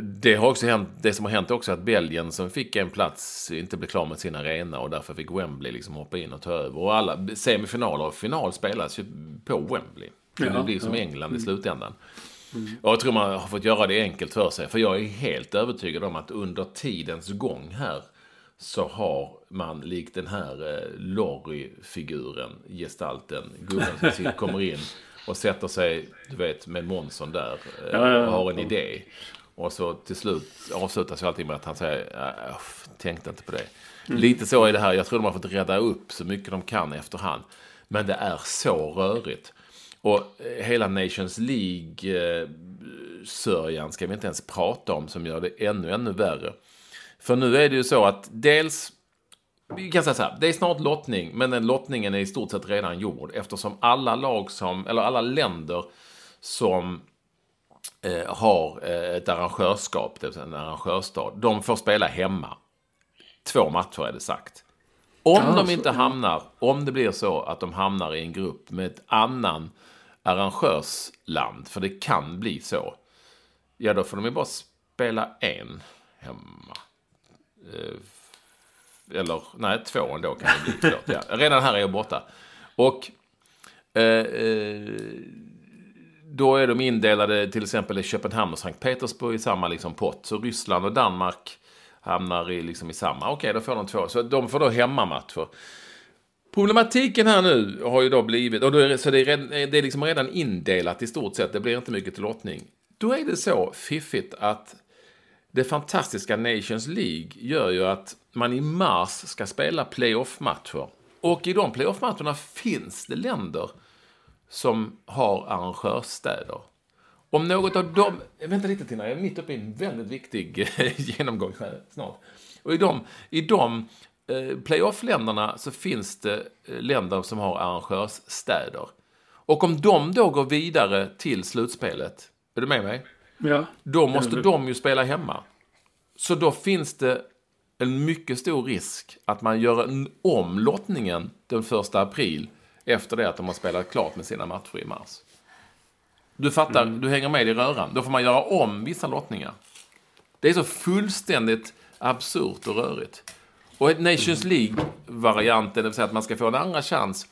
Det har också hänt, det som har hänt också är att Belgien som fick en plats inte blev klar med sin arena och därför fick Wembley liksom hoppa in och ta över. Och alla semifinaler och final spelas ju på Wembley. Ja, det blir som ja. England i slutändan. Och jag tror man har fått göra det enkelt för sig. För jag är helt övertygad om att under tidens gång här så har man likt den här eh, Lorry-figuren, gestalten, gubben som kommer in och sätter sig, du vet, med Månsson där eh, Ja, och har en idé. Och så till slut avslutas ju allting med att han säger, äh, tänkte inte på det. Lite så är det här, jag tror de har fått rädda upp så mycket de kan efterhand. Men det är så rörigt. Och eh, hela Nations League-sörjan ska vi inte ens prata om som gör det ännu, ännu värre. För nu är det ju så att dels vi kan säga så här, det är snart lottning, men den lottningen är i stort sett redan gjord eftersom alla lag som, eller alla länder som har eh, ett arrangörskap, det vill säga en arrangörsstad, de får spela hemma. Två matcher är det sagt. Om Ja, de så- inte hamnar, om det blir så att de hamnar i en grupp med ett annan arrangörsland, för det kan bli så, ja då får de ju bara spela en hemma. Eh, eller, nej, två ändå kan det bli. Förlåt, ja. Redan här är jag borta. Och eh, eh, då är de indelade till exempel i Köpenhamn och Sankt Petersburg i samma liksom pott. Så Ryssland och Danmark hamnar i, liksom i samma. Okej, då får de två. Så de får då hemmamatcher. Problematiken här nu har ju då blivit, och då är så det är, redan, det är liksom redan indelat i stort sett, det blir inte mycket till lottning. Då är det så fiffigt att det fantastiska Nations League gör ju att man i mars ska spela playoff-matcher. Och i de playoff-matcherna finns det länder som har arrangörsstäder. Om något av dem... Vänta lite Tina, jag är mitt uppe i en väldigt viktig genomgång här snart. Och i de, i de eh, playoff-länderna så finns det eh, länder som har arrangörsstäder. Och om de då går vidare till slutspelet, är du med mig? Ja. Då måste de ju spela hemma. Så då finns det en mycket stor risk att man gör en om lottningen den första april efter det att de har spelat klart med sina matcher i mars. Du fattar, du hänger med i röran. Då får man göra om vissa lottningar. Det är så fullständigt absurt och rörigt. Och Nations League-varianten, det vill säga att man ska få en andra chans,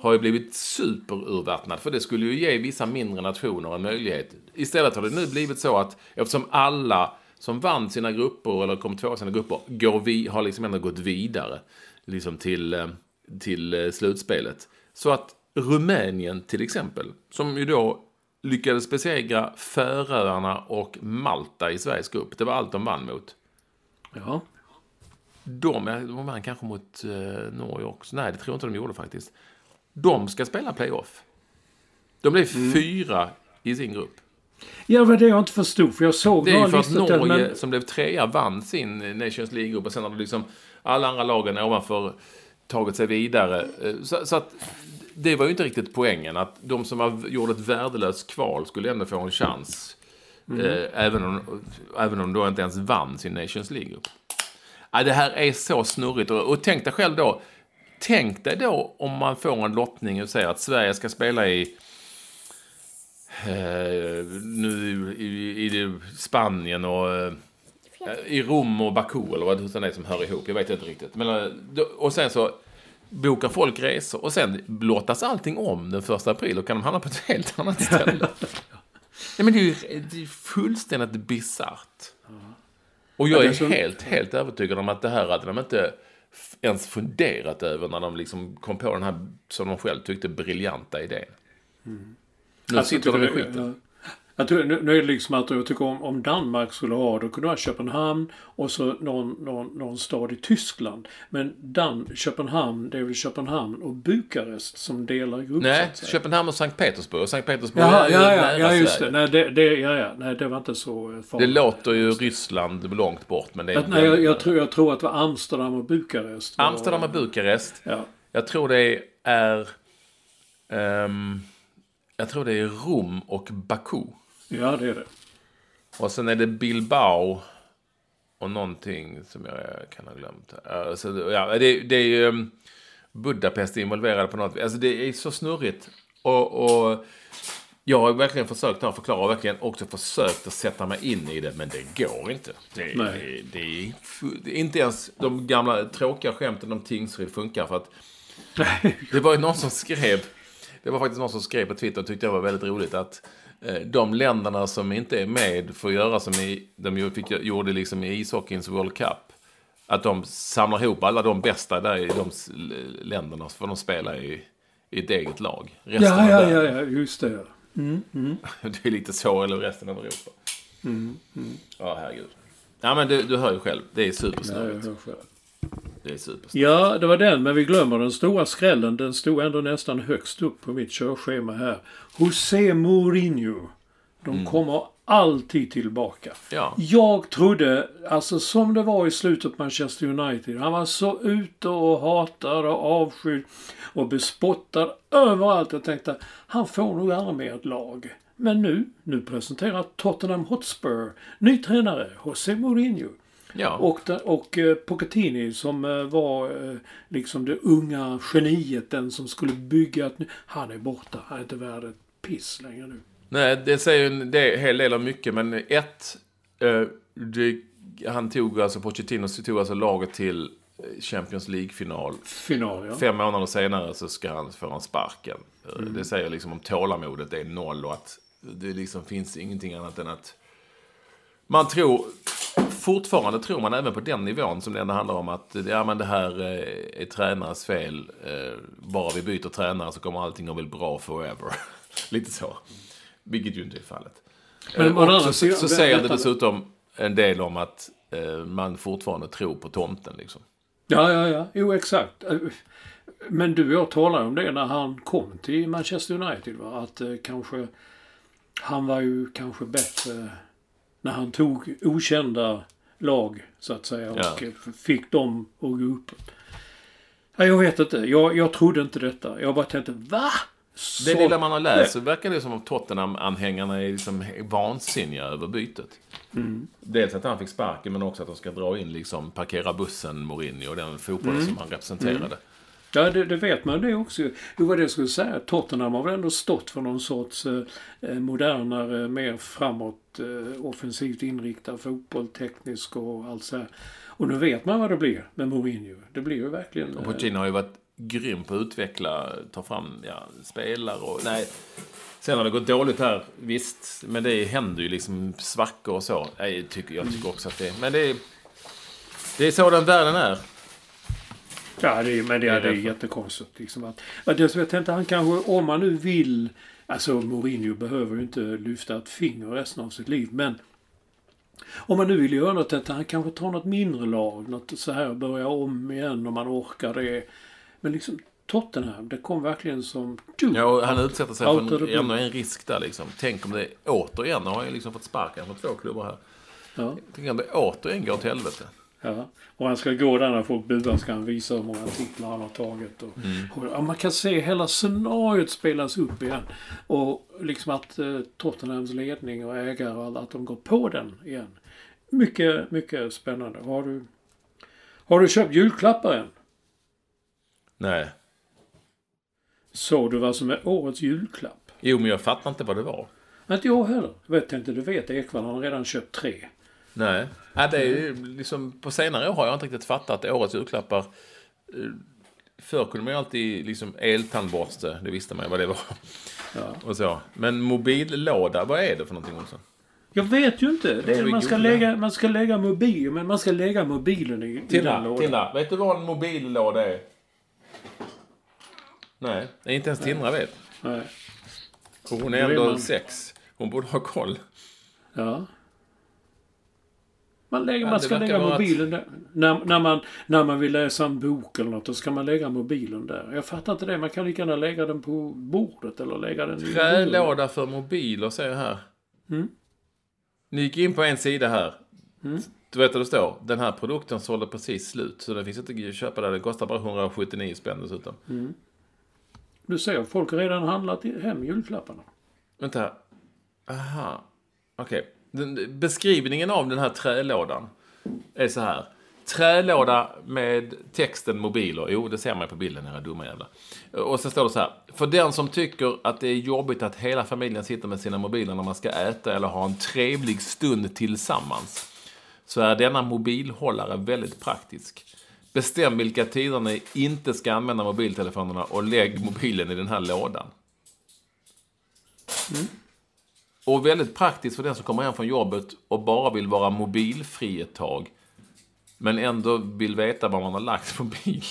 har ju blivit superurvattnad. För det skulle ju ge vissa mindre nationer en möjlighet. Istället har det nu blivit så att eftersom alla som vann sina grupper eller kom två i sina grupper går vi, har liksom ändå gått vidare liksom till, eh, till eh, slutspelet. Så att Rumänien till exempel, som ju då lyckades besegra Färöarna och Malta i Sveriges grupp. Det var allt de vann mot. Ja. De, de vann kanske mot eh, Norge också. Nej, det tror jag inte de gjorde faktiskt. De ska spela playoff. De blev fyra i sin grupp. Ja, det var det jag inte förstod. För jag såg Det är ju för att Norge, men- som blev trea, vann sin Nations League-grupp och sen har det liksom alla andra lagen ovanför tagit sig vidare. Eh, Så, så att det var ju inte riktigt poängen. Att de som var, gjorde ett värdelöst kval skulle ändå få en chans. Eh, även, om, även om de inte ens vann sin Nations League-grupp. Det här är så snurrigt. Och, och tänk dig själv då. Tänk dig då om man får en lottning och säger att Sverige ska spela i eh, nu i, i, i Spanien och eh, i Rom och Baku eller vad det är som hör ihop. Jag vet inte riktigt. Men, eh, då- och sen så bokar folk resor och sen låtas allting om den första april och kan de hamna på ett helt annat ställe. Nej, men det är ju det är fullständigt bisarrt. Och jag är är så- helt, helt övertygad om att det här hade de inte ens funderat över när de liksom kom på den här, som de själv tyckte, briljanta idén. Nu Alltså, sitter de i skiten. Ja. Jag tror, nu, nu är det liksom att jag tycker om, om Danmark skulle ha, då kunde det vara Köpenhamn och så någon, någon, någon stad i Tyskland. Men Dan, Köpenhamn, det är väl Köpenhamn och Bukarest som delar grupp Nej. Köpenhamn och Sankt Petersburg. Sankt Petersburg Jaha, är ja, ja, ja, just det. Nej, det, det, ja, ja. Nej, det var inte så eh, Det farligt. låter ju Ryssland långt bort, men det är Att, nej, jag, jag, tror, jag tror att det var Amsterdam och Bukarest. Amsterdam och Bukarest. Ja. Jag tror det är... ehm, jag tror det är Rom och Baku. Ja, det är det. Och sen är det Bilbao och någonting som jag kan ha glömt. Alltså, ja, det, det är ju um, Budapest involverade på något Alltså det är så snurrigt. Och, och jag har verkligen försökt att förklara och verkligen också försökt att sätta mig in i det. Men det går inte. Det, det, det, är, inte ens de gamla tråkiga skämten om Tingsryd funkar. För att det var ju någon som skrev, det var faktiskt någon som skrev på Twitter och tyckte det var väldigt roligt att de länderna som inte är med får göra som i, de fick, gjorde liksom i ishockeyns World Cup. Att de samlar ihop alla de bästa där i de länderna får de spela i, i ett eget lag. Resten Ja, ja, ja, ja, just det. Det är lite så, eller resten av Europa. Mm, Ja, herregud. Ja, men du, du hör ju själv. Det är Ja, supersnurrigt. själv. Det är supersnurrigt. Ja, det var den, men vi glömmer den stora skrällen. Den stod ändå nästan högst upp på mitt körschema här. José Mourinho. De kommer alltid tillbaka. Ja. Jag trodde, alltså som det var i slutet på Manchester United. Han var så ute och hatad och avskydd och bespottad överallt. Jag tänkte, han får nog aldrig mer ett lag. Men nu, nu presenterar Tottenham Hotspur ny tränare, José Mourinho. Ja. Och, och eh, Pochettini som eh, var eh, liksom det unga geniet, den som skulle bygga ett Han är borta. Han är inte värd ett piss längre nu. Nej, det säger en hel del om mycket, men ett... Det, han tog alltså, Pochettino tog alltså laget till Champions League-final. Final, ja. Fem månader senare så ska han få han sparken. Mm. Det säger liksom om tålamodet är noll och att det liksom finns ingenting annat än att man tror, fortfarande tror man även på den nivån som det ändå handlar om att ja, men det här eh, är tränarens fel. Eh, Bara vi byter tränare så kommer allting att bli bra forever. Lite så. Vilket ju inte är fallet. Men Eh, och så, sidan- så säger det dessutom en del om att man fortfarande tror på tomten. Liksom. Ja, ja, ja. Jo, exakt. Men du och jag talade om det när han kom till Manchester United. Va? Att eh, kanske... Han var ju kanske bättre när han tog okända lag, så att säga. Och Ja. fick dem att gå uppåt. Ja, jag vet inte. Jag, jag trodde inte detta. Jag bara tänkte, va? Så... Det lilla man har läst så verkar det som om Tottenham-anhängarna är liksom vansinniga över bytet. Mm. Dels att han fick sparken men också att de ska dra in liksom parkera bussen Mourinho och den fotbollen som han representerade. Ja, det, det vet man det också. Det var det jag skulle säga. Tottenham har väl ändå stått för någon sorts eh, eh, modernare, mer framåt, eh, offensivt inriktad fotboll, teknisk och allt så här. Och nu vet man vad det blir med Mourinho. Det blir ju verkligen... Och Eh, Pochettino har ju varit grym på att utveckla, ta fram ja, spelare och... Nej. Sen har det gått dåligt här, visst. Men det händer ju liksom svackor och så. Jag tycker, jag tycker också att det... Men det är... Det är så den världen är. Ja, det, men det, Det är det är jättekonstigt. Liksom att, att jag, jag tänkte han kanske, om man nu vill... Alltså Mourinho behöver ju inte lyfta ett finger resten av sitt liv, men Om man nu vill göra något, att han kanske tar något mindre lag, något så här, börja om igen om man orkar det. Men liksom Tottenham, det kom verkligen som... Ja, och han utsätter sig för en, en risk där liksom. Tänk om det återigen, nu har han ju liksom fått sparken från två klubbar här. Ja, Tänk om det återigen går till helvete. Ja. Och han ska gå där när folk buar ska han visa hur många titlar han har tagit. Och, och, ja, man kan se hela scenariot spelas upp igen. Och liksom att eh, Tottenhams ledning och ägare och alla, att de går på den igen. Mycket, mycket spännande. Har du, har du köpt julklappar än? Nej. Såg du vad som är årets julklapp? Jo, men jag fattar inte vad det var. Inte jag heller. Vet inte, du vet Ekwall han har redan köpt tre. Nej. Ja, det är ju liksom, på senare år har jag inte riktigt fattat årets julklappar. Eh, Förr kunde man ju alltid liksom eltandborste, det visste man ju vad det var. Ja. Och så. Men mobillåda, vad är det för någonting Olsson? Jag vet ju inte. Det är, man, ska lägga, man ska lägga mobil, men man ska lägga mobilen i, i den Tina, lådan. Tina, vet du vad en mobillåda är? Nej, inte ens Tindra vet. Nej. Och hon är Då är ändå sex. Hon borde ha koll. Ja. Man, lägger, Ja, man det ska lägga mobilen där. När, när, man, när man vill läsa en bok eller något, då ska man lägga mobilen där. Jag fattar inte det. Man kan lika gärna lägga den på bordet eller lägga den i Trälåda för mobiler, ser jag här. Mm. Ni gick in på en sida här. Du vet vad det står? Den här produkten sålde precis slut. Så den finns inte att köpa där. Den kostar bara 179 spänn dessutom. Du ser, folk har redan handlat hem julklapparna. Vänta. Aha. Okej. Den- Beskrivningen av den här trälådan är så här. Trälåda med texten mobiler. Jo, det ser man på bilden, era dumma jävlar. Och så står det så här. För den som tycker att det är jobbigt att hela familjen sitter med sina mobiler när man ska äta eller ha en trevlig stund tillsammans. Så är denna mobilhållare väldigt praktisk. Bestäm vilka tider ni inte ska använda mobiltelefonerna och lägg mobilen i den här lådan. Mm. Och väldigt praktiskt för den som kommer hem från jobbet och bara vill vara mobilfri ett tag. Men ändå vill veta vad man har lagt på bilen.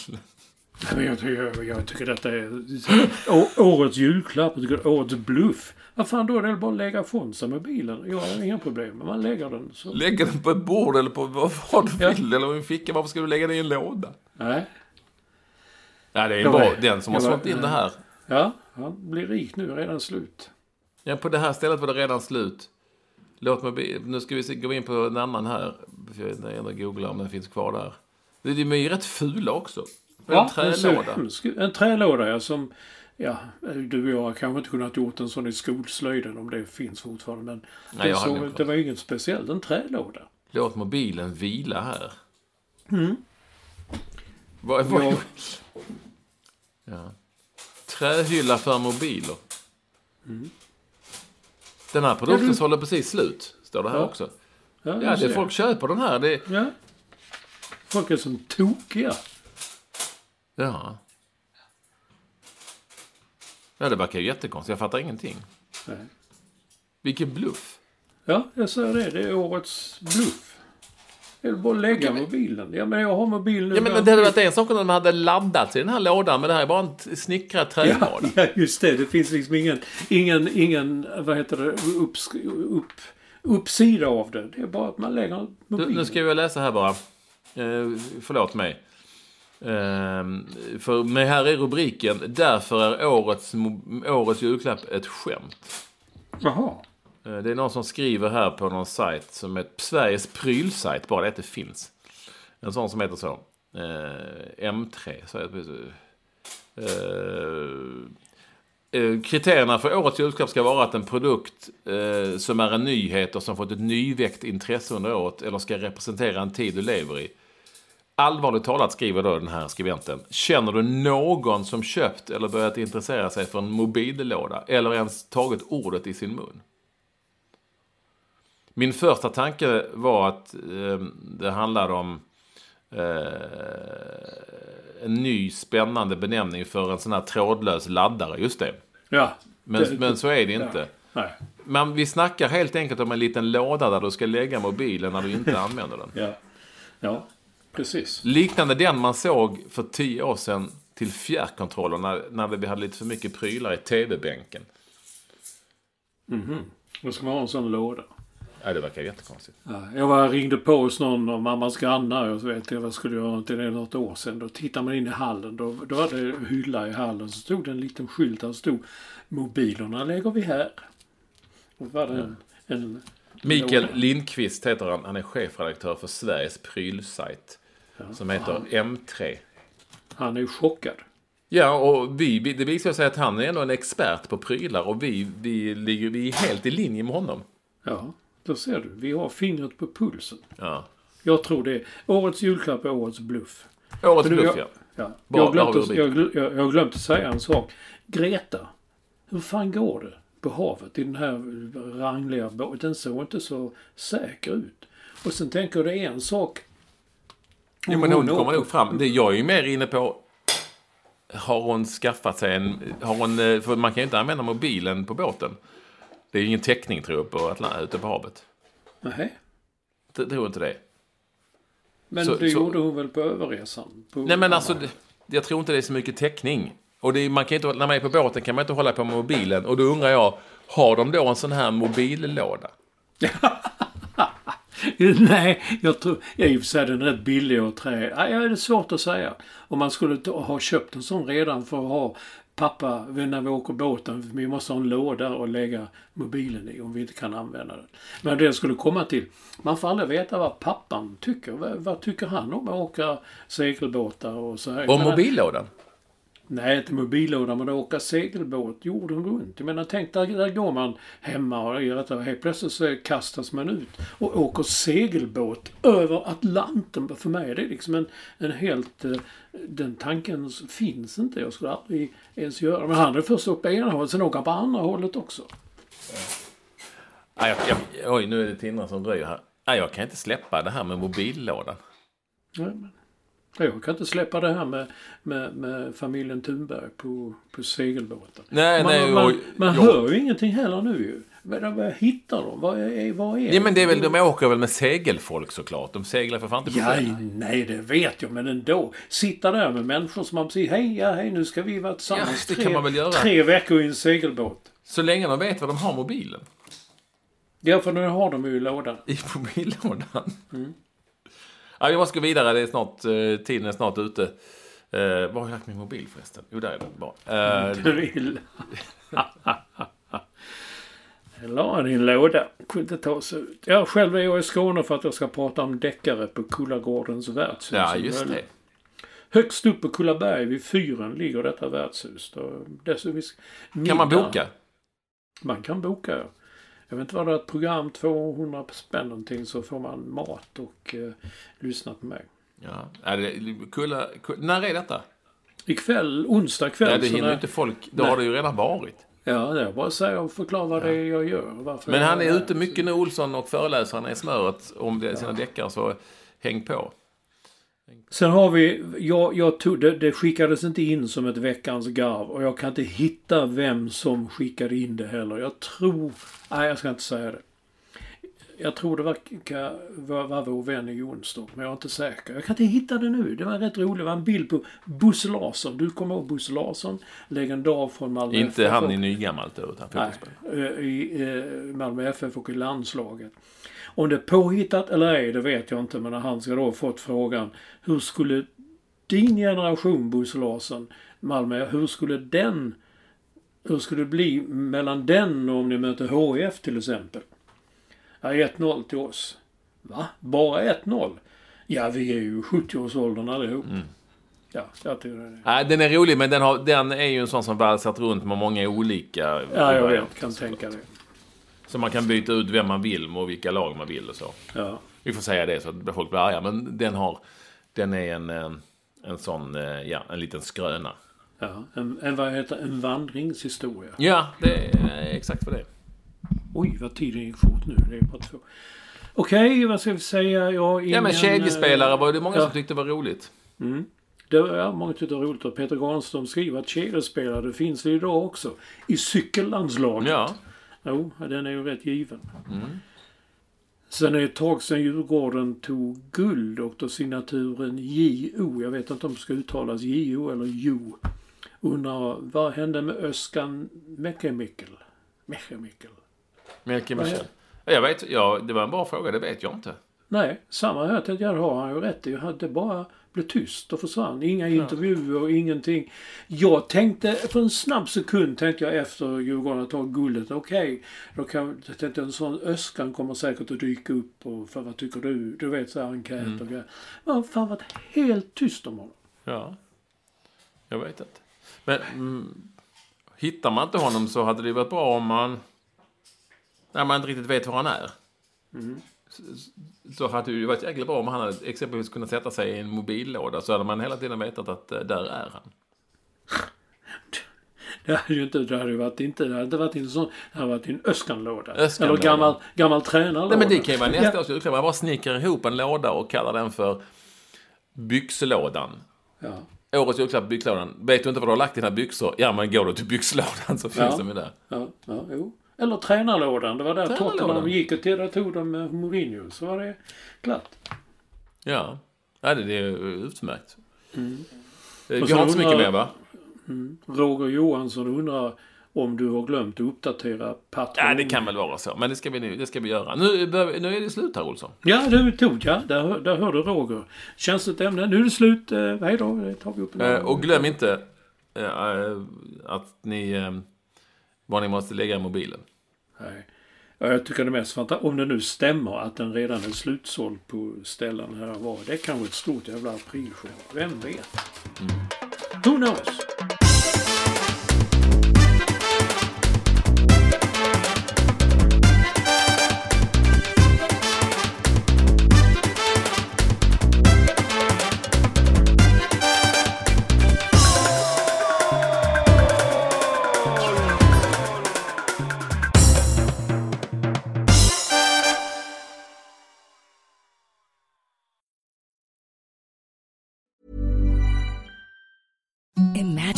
Nej, men jag, tycker, jag tycker detta är årets julklapp. Jag tycker årets bluff. Vad fan, då är det väl bara att lägga ifrån sig mobilen. Jag har inga problem. Man lägger den så. Lägga den på ett bord eller på vad, du Ja. vill. Eller i en ficka. Varför ska du lägga den i en låda? Nej. Ja, det är Jag bra. var- Den som har sålt in det här. Ja, han blir rik nu. Redan slut. Ja, på det här stället var det redan slut. Låt mobil... Nu ska vi gå in på en annan här. För Jag vet inte, googla om den finns kvar där. De är ju rätt fula också. En ser trälåda. ut. En trälåda, ja. Som, ja, du och jag har kanske inte kunnat gjort en sån i skolslöjden om det finns fortfarande. Men Nej, det, inte. det var inget speciellt. En trälåda. Låt mobilen vila här. Vad, vad, Ja. ja. Trähylla för mobiler. Den här produkten Ja, du- håller precis slut. Står det här Ja. också. Ja, Ja, det folk köper den här. Det, Ja. Folk är som tokiga. ja. Ja, det verkar ju jättekonstigt. Jag fattar ingenting. Nej. Vilken bluff. Ja, jag säger det. Det är årets bluff. Är bara att lägga mobilen. Ja, men jag har mobilen nu. Ja, men det hade varit en sak om de hade laddat i den här lådan, men det här är bara en snickrad Ja, trälåda. ja, just det. Det finns liksom ingen, ingen, ingen vad heter det, upp, upp, uppsida av det. Det är bara att man lägger mobilen. nu ska jag läsa här bara. Eh, förlåt mig. Eh, för men här är rubriken Därför är årets, årets julklapp ett skämt. Jaha. Eh, det är någon som skriver här på någon sajt som är Sveriges prylsajt, bara det att det finns. En sån som heter så. Eh, M3. Så heter eh, det. Eh, kriterierna för årets julklapp ska vara att en produkt eh, som är en nyhet och som fått ett nyväckt intresse under året eller ska representera en tid du lever i. Allvarligt talat skriver då den här skribenten. Känner du någon som köpt eller börjat intressera sig för en mobillåda eller ens tagit ordet i sin mun? Min första tanke var att eh, det handlade om eh, en ny spännande benämning för en sån här trådlös laddare. Just det. Ja. Men, Det- men så är det inte. Nej. Men vi snackar helt enkelt om en liten låda där du ska lägga mobilen när du inte använder den. Ja. Ja. Precis. Liknande den man såg för tio år sedan till fjärrkontroller när, när vi hade lite för mycket prylar i tv-bänken. Då ska man ha en sån låda. Ja, det verkar jättekonstigt. Ja, jag var, ringde på hos någon av mammas grannar. Jag vet jag vad skulle göra till det något år sedan. Då tittar man in i hallen. Då, då var det hylla i hallen. Så stod det en liten skylt där det stod Mobilerna lägger vi här. Och var det en, en Mikael. Lindqvist heter han. Han är chefredaktör för Sveriges prylsajt. Som heter M3. Han är chockad. Ja, och vi, vi, det visar sig att han är ändå en expert på prylar och vi, vi, ligger, vi är helt i linje med honom. Ja, då ser du. Vi har fingret på pulsen. Ja. Jag tror det. Årets julklapp är årets bluff. Årets du, bluff, jag, ja. ja. Jag, glömt där att, jag, jag, jag glömt att säga en sak. Greta, hur fan går det på havet i den här rangliga båten? Den såg inte så säker ut. Och sen tänker jag det är en sak. Jo, men hon åker- kommer nog fram. Det, jag är ju mer inne på... Har hon skaffat sig en... Har hon, eh, för man kan ju inte använda mobilen på båten. Det är ingen täckning tror jag på Atlant, ute på havet. Nej. Jag tror inte det. Men Så- det så- gjorde hon väl på överresan? På Nej men alltså, jag tror inte det är så mycket täckning. Och är, man kan inte, när man är på båten kan man inte hålla på med mobilen. Och då undrar jag, har de då en sån här mobillåda? Nej, jag tror... I och för sig är den rätt billig och trä. Nej, det är svårt att säga. Om man skulle ta, ha köpt en sån redan för att ha pappa när vi åker båten. Vi måste ha en låda och lägga mobilen i om vi inte kan använda den. Men det jag skulle komma till. Man får aldrig veta vad pappan tycker. Vad, vad tycker han om att åka segelbåtar och så här? Men- mobillådan? Nej, inte mobillåda, men att åka segelbåt jorden runt. Jag menar, tänk där, där går man hemma och. Helt plötsligt så kastas man ut och åker segelbåt över Atlanten. För mig är det liksom en, en helt... eh, Den tanken finns inte. Jag skulle aldrig ens göra Men han är först upp på ena hållet, sen åker han på andra hållet också. Nej, jag, jag, oj, nu är det Tindra som dröjer här. Nej, jag kan inte släppa det här med mobillådan. Nej, men, jag kan inte släppa det här med, med, med familjen Thunberg på, på segelbåten. Nej, man nej, man, och- man jag- hör ju ingenting heller nu ju. Vad, hittar de? Vad är, vad är Ja, men det är väl, de åker väl med segelfolk såklart. De seglar för fan inte på Ja, nej, det vet jag, men ändå. Sitta där med människor som man säger hej, ja, hej, nu ska vi vara tillsammans Ja, det kan man väl göra. tre veckor i en segelbåt. Så länge de vet var de har mobilen. Ja, för nu har de ju i lådan. I mobillådan. Ja, vi måste gå vidare. Det är snart, eh, tiden är snart ute. Eh, var har jag lagt min mobil förresten? Jo, där är den. Bra. Eh, Du vill. La i en låda. Kunde inte ta sig ut. Ja, själv är jag i Skåne för att jag ska prata om deckare på Kullagårdens värdshus. Ja, just det. Högst upp på Kullaberg vid fyren ligger detta värdshus. Kan man boka? Man kan boka, ja. Jag vet inte vad det är, ett program 200 spänn någonting så får man mat och eh, lyssna på mig. Ja. Är det, kulla, kulla, när är detta? Ikväll, onsdag kväll. Ja, det hinner när- ju inte folk. Då Nej. har det ju redan varit. Ja, det är bara att säga och förklara vad det är jag gör. Varför Men jag han är gör ute mycket nu, Olsson, och föreläser. Han är i smöret om det, sina deckare, så häng på. Sen har vi, jag, jag tog, det, det skickades inte in som ett veckans garv och jag kan inte hitta vem som skickade in det heller. Jag tror, nej jag ska inte säga det. Jag tror det var, var, var vår vän i Jonstorp, men jag är inte säker. Jag kan inte hitta det nu. Det var rätt roligt. Det var en bild på Bosse Larsson. Du kommer ihåg Bosse Larsson? Legendar från Malmö Inte FF. han i nygammalt då, utan Nej, eh, i eh, Malmö FF och i landslaget. Om det är påhittat eller ej, det vet jag inte. Men han ska då ha fått frågan. Hur skulle din generation, Bosse Larsson, Malmö, hur skulle den... Hur skulle det bli mellan den och om ni möter HIF till exempel? Ja, 1-0 till oss. Va? Bara 1-0? Ja, vi är ju i 70-årsåldern allihop. Mm. Ja, jag tycker det är... Nej, den är rolig, men den, har, den är ju en sån som valsat runt med många olika... Ja, jag vet. Kan tänka det. Så man kan byta ut vem man vill och vilka lag man vill och så. Ja. Vi får säga det så att folk blir arga, men den har... Den är en, en sån, eh, ja, en liten skröna. Ja, en, en, vad heter en vandringshistoria. Ja, det är exakt för det. Oj, vad tiden gick fort nu. Det är bara två. Okej, vad ska vi säga? Jag, Ja, men kedjespelare var det många ja. som tyckte var roligt. Det var, ja, många tyckte det var roligt. Och Peter Granström skriver att kedjespelare, det finns det idag också. I cykellandslaget. Ja. Jo, den är ju rätt given. Sen är det ett tag sedan Djurgården tog guld och då signaturen JO. Jag vet inte om det ska uttalas JO eller Jo. Undrar vad hände med Öskan Mekemikkel? Mekemikkel? Melke Vad är Michel. Jag vet, ja, det var en bra fråga, det vet jag inte. Nej, samma här tänkte jag, har han ju rätt i. Det bara blev tyst och försvann. Inga intervjuer och ingenting. Jag tänkte, för en snabb sekund tänkte jag efter Djurgården tar guldet, okej, då kan jag tänkte en sån Öskan kommer säkert att dyka upp och för vad tycker du? Du vet så här enkät och grejer. Men har fan varit helt tyst om honom. Ja. Jag vet inte. Men mm, hittar man inte honom så hade det varit bra om man... När man inte riktigt vet var han är. Så, så hade det ju varit jäkla bra om han hade exempelvis kunnat sätta sig i en mobillåda. Så hade man hela tiden vetat att eh, där är han. Det hade ju inte, det hade varit inte, det hade inte varit en sån, det hade varit en Öskanlåda. Öskanlåda. Eller gammal, gammal tränarlåda. Nej men det kan ju vara nästa Ja. års julklapp. Man bara snickrar ihop en låda och kallar den för byxlådan. Ja. Årets julklapp, byxlådan. Vet du inte vad du har lagt dina byxor? Ja, men går du till byxlådan så finns Ja. de ju där. Ja, ja, jo. Eller tränarlådan. Det var där. Tottenham gick och till där tog de med Mourinho. Så var det klart. Ja, ja det, det är utmärkt. Eh, Och Vi har inte så mycket mer va? Roger Johansson undrar om du har glömt att uppdatera Patreon. Ja, det kan väl vara så. Men det ska vi, nu, det ska vi göra. Nu, nu är det slut här, Olsson. Ja, du tog ja. Där, där hörde Roger. Känsligt ämne. Nu är det slut. Eh, hej då. Det tar vi upp Eh, och glöm inte eh, eh, att ni... Eh, var ni måste lägga i mobilen. Nej. Ja, jag tycker det mest fantastiska, om det nu stämmer att den redan är slutsåld på ställen här var. Det är kanske ett stort jävla aprilskämt. Vem vet? Who knows?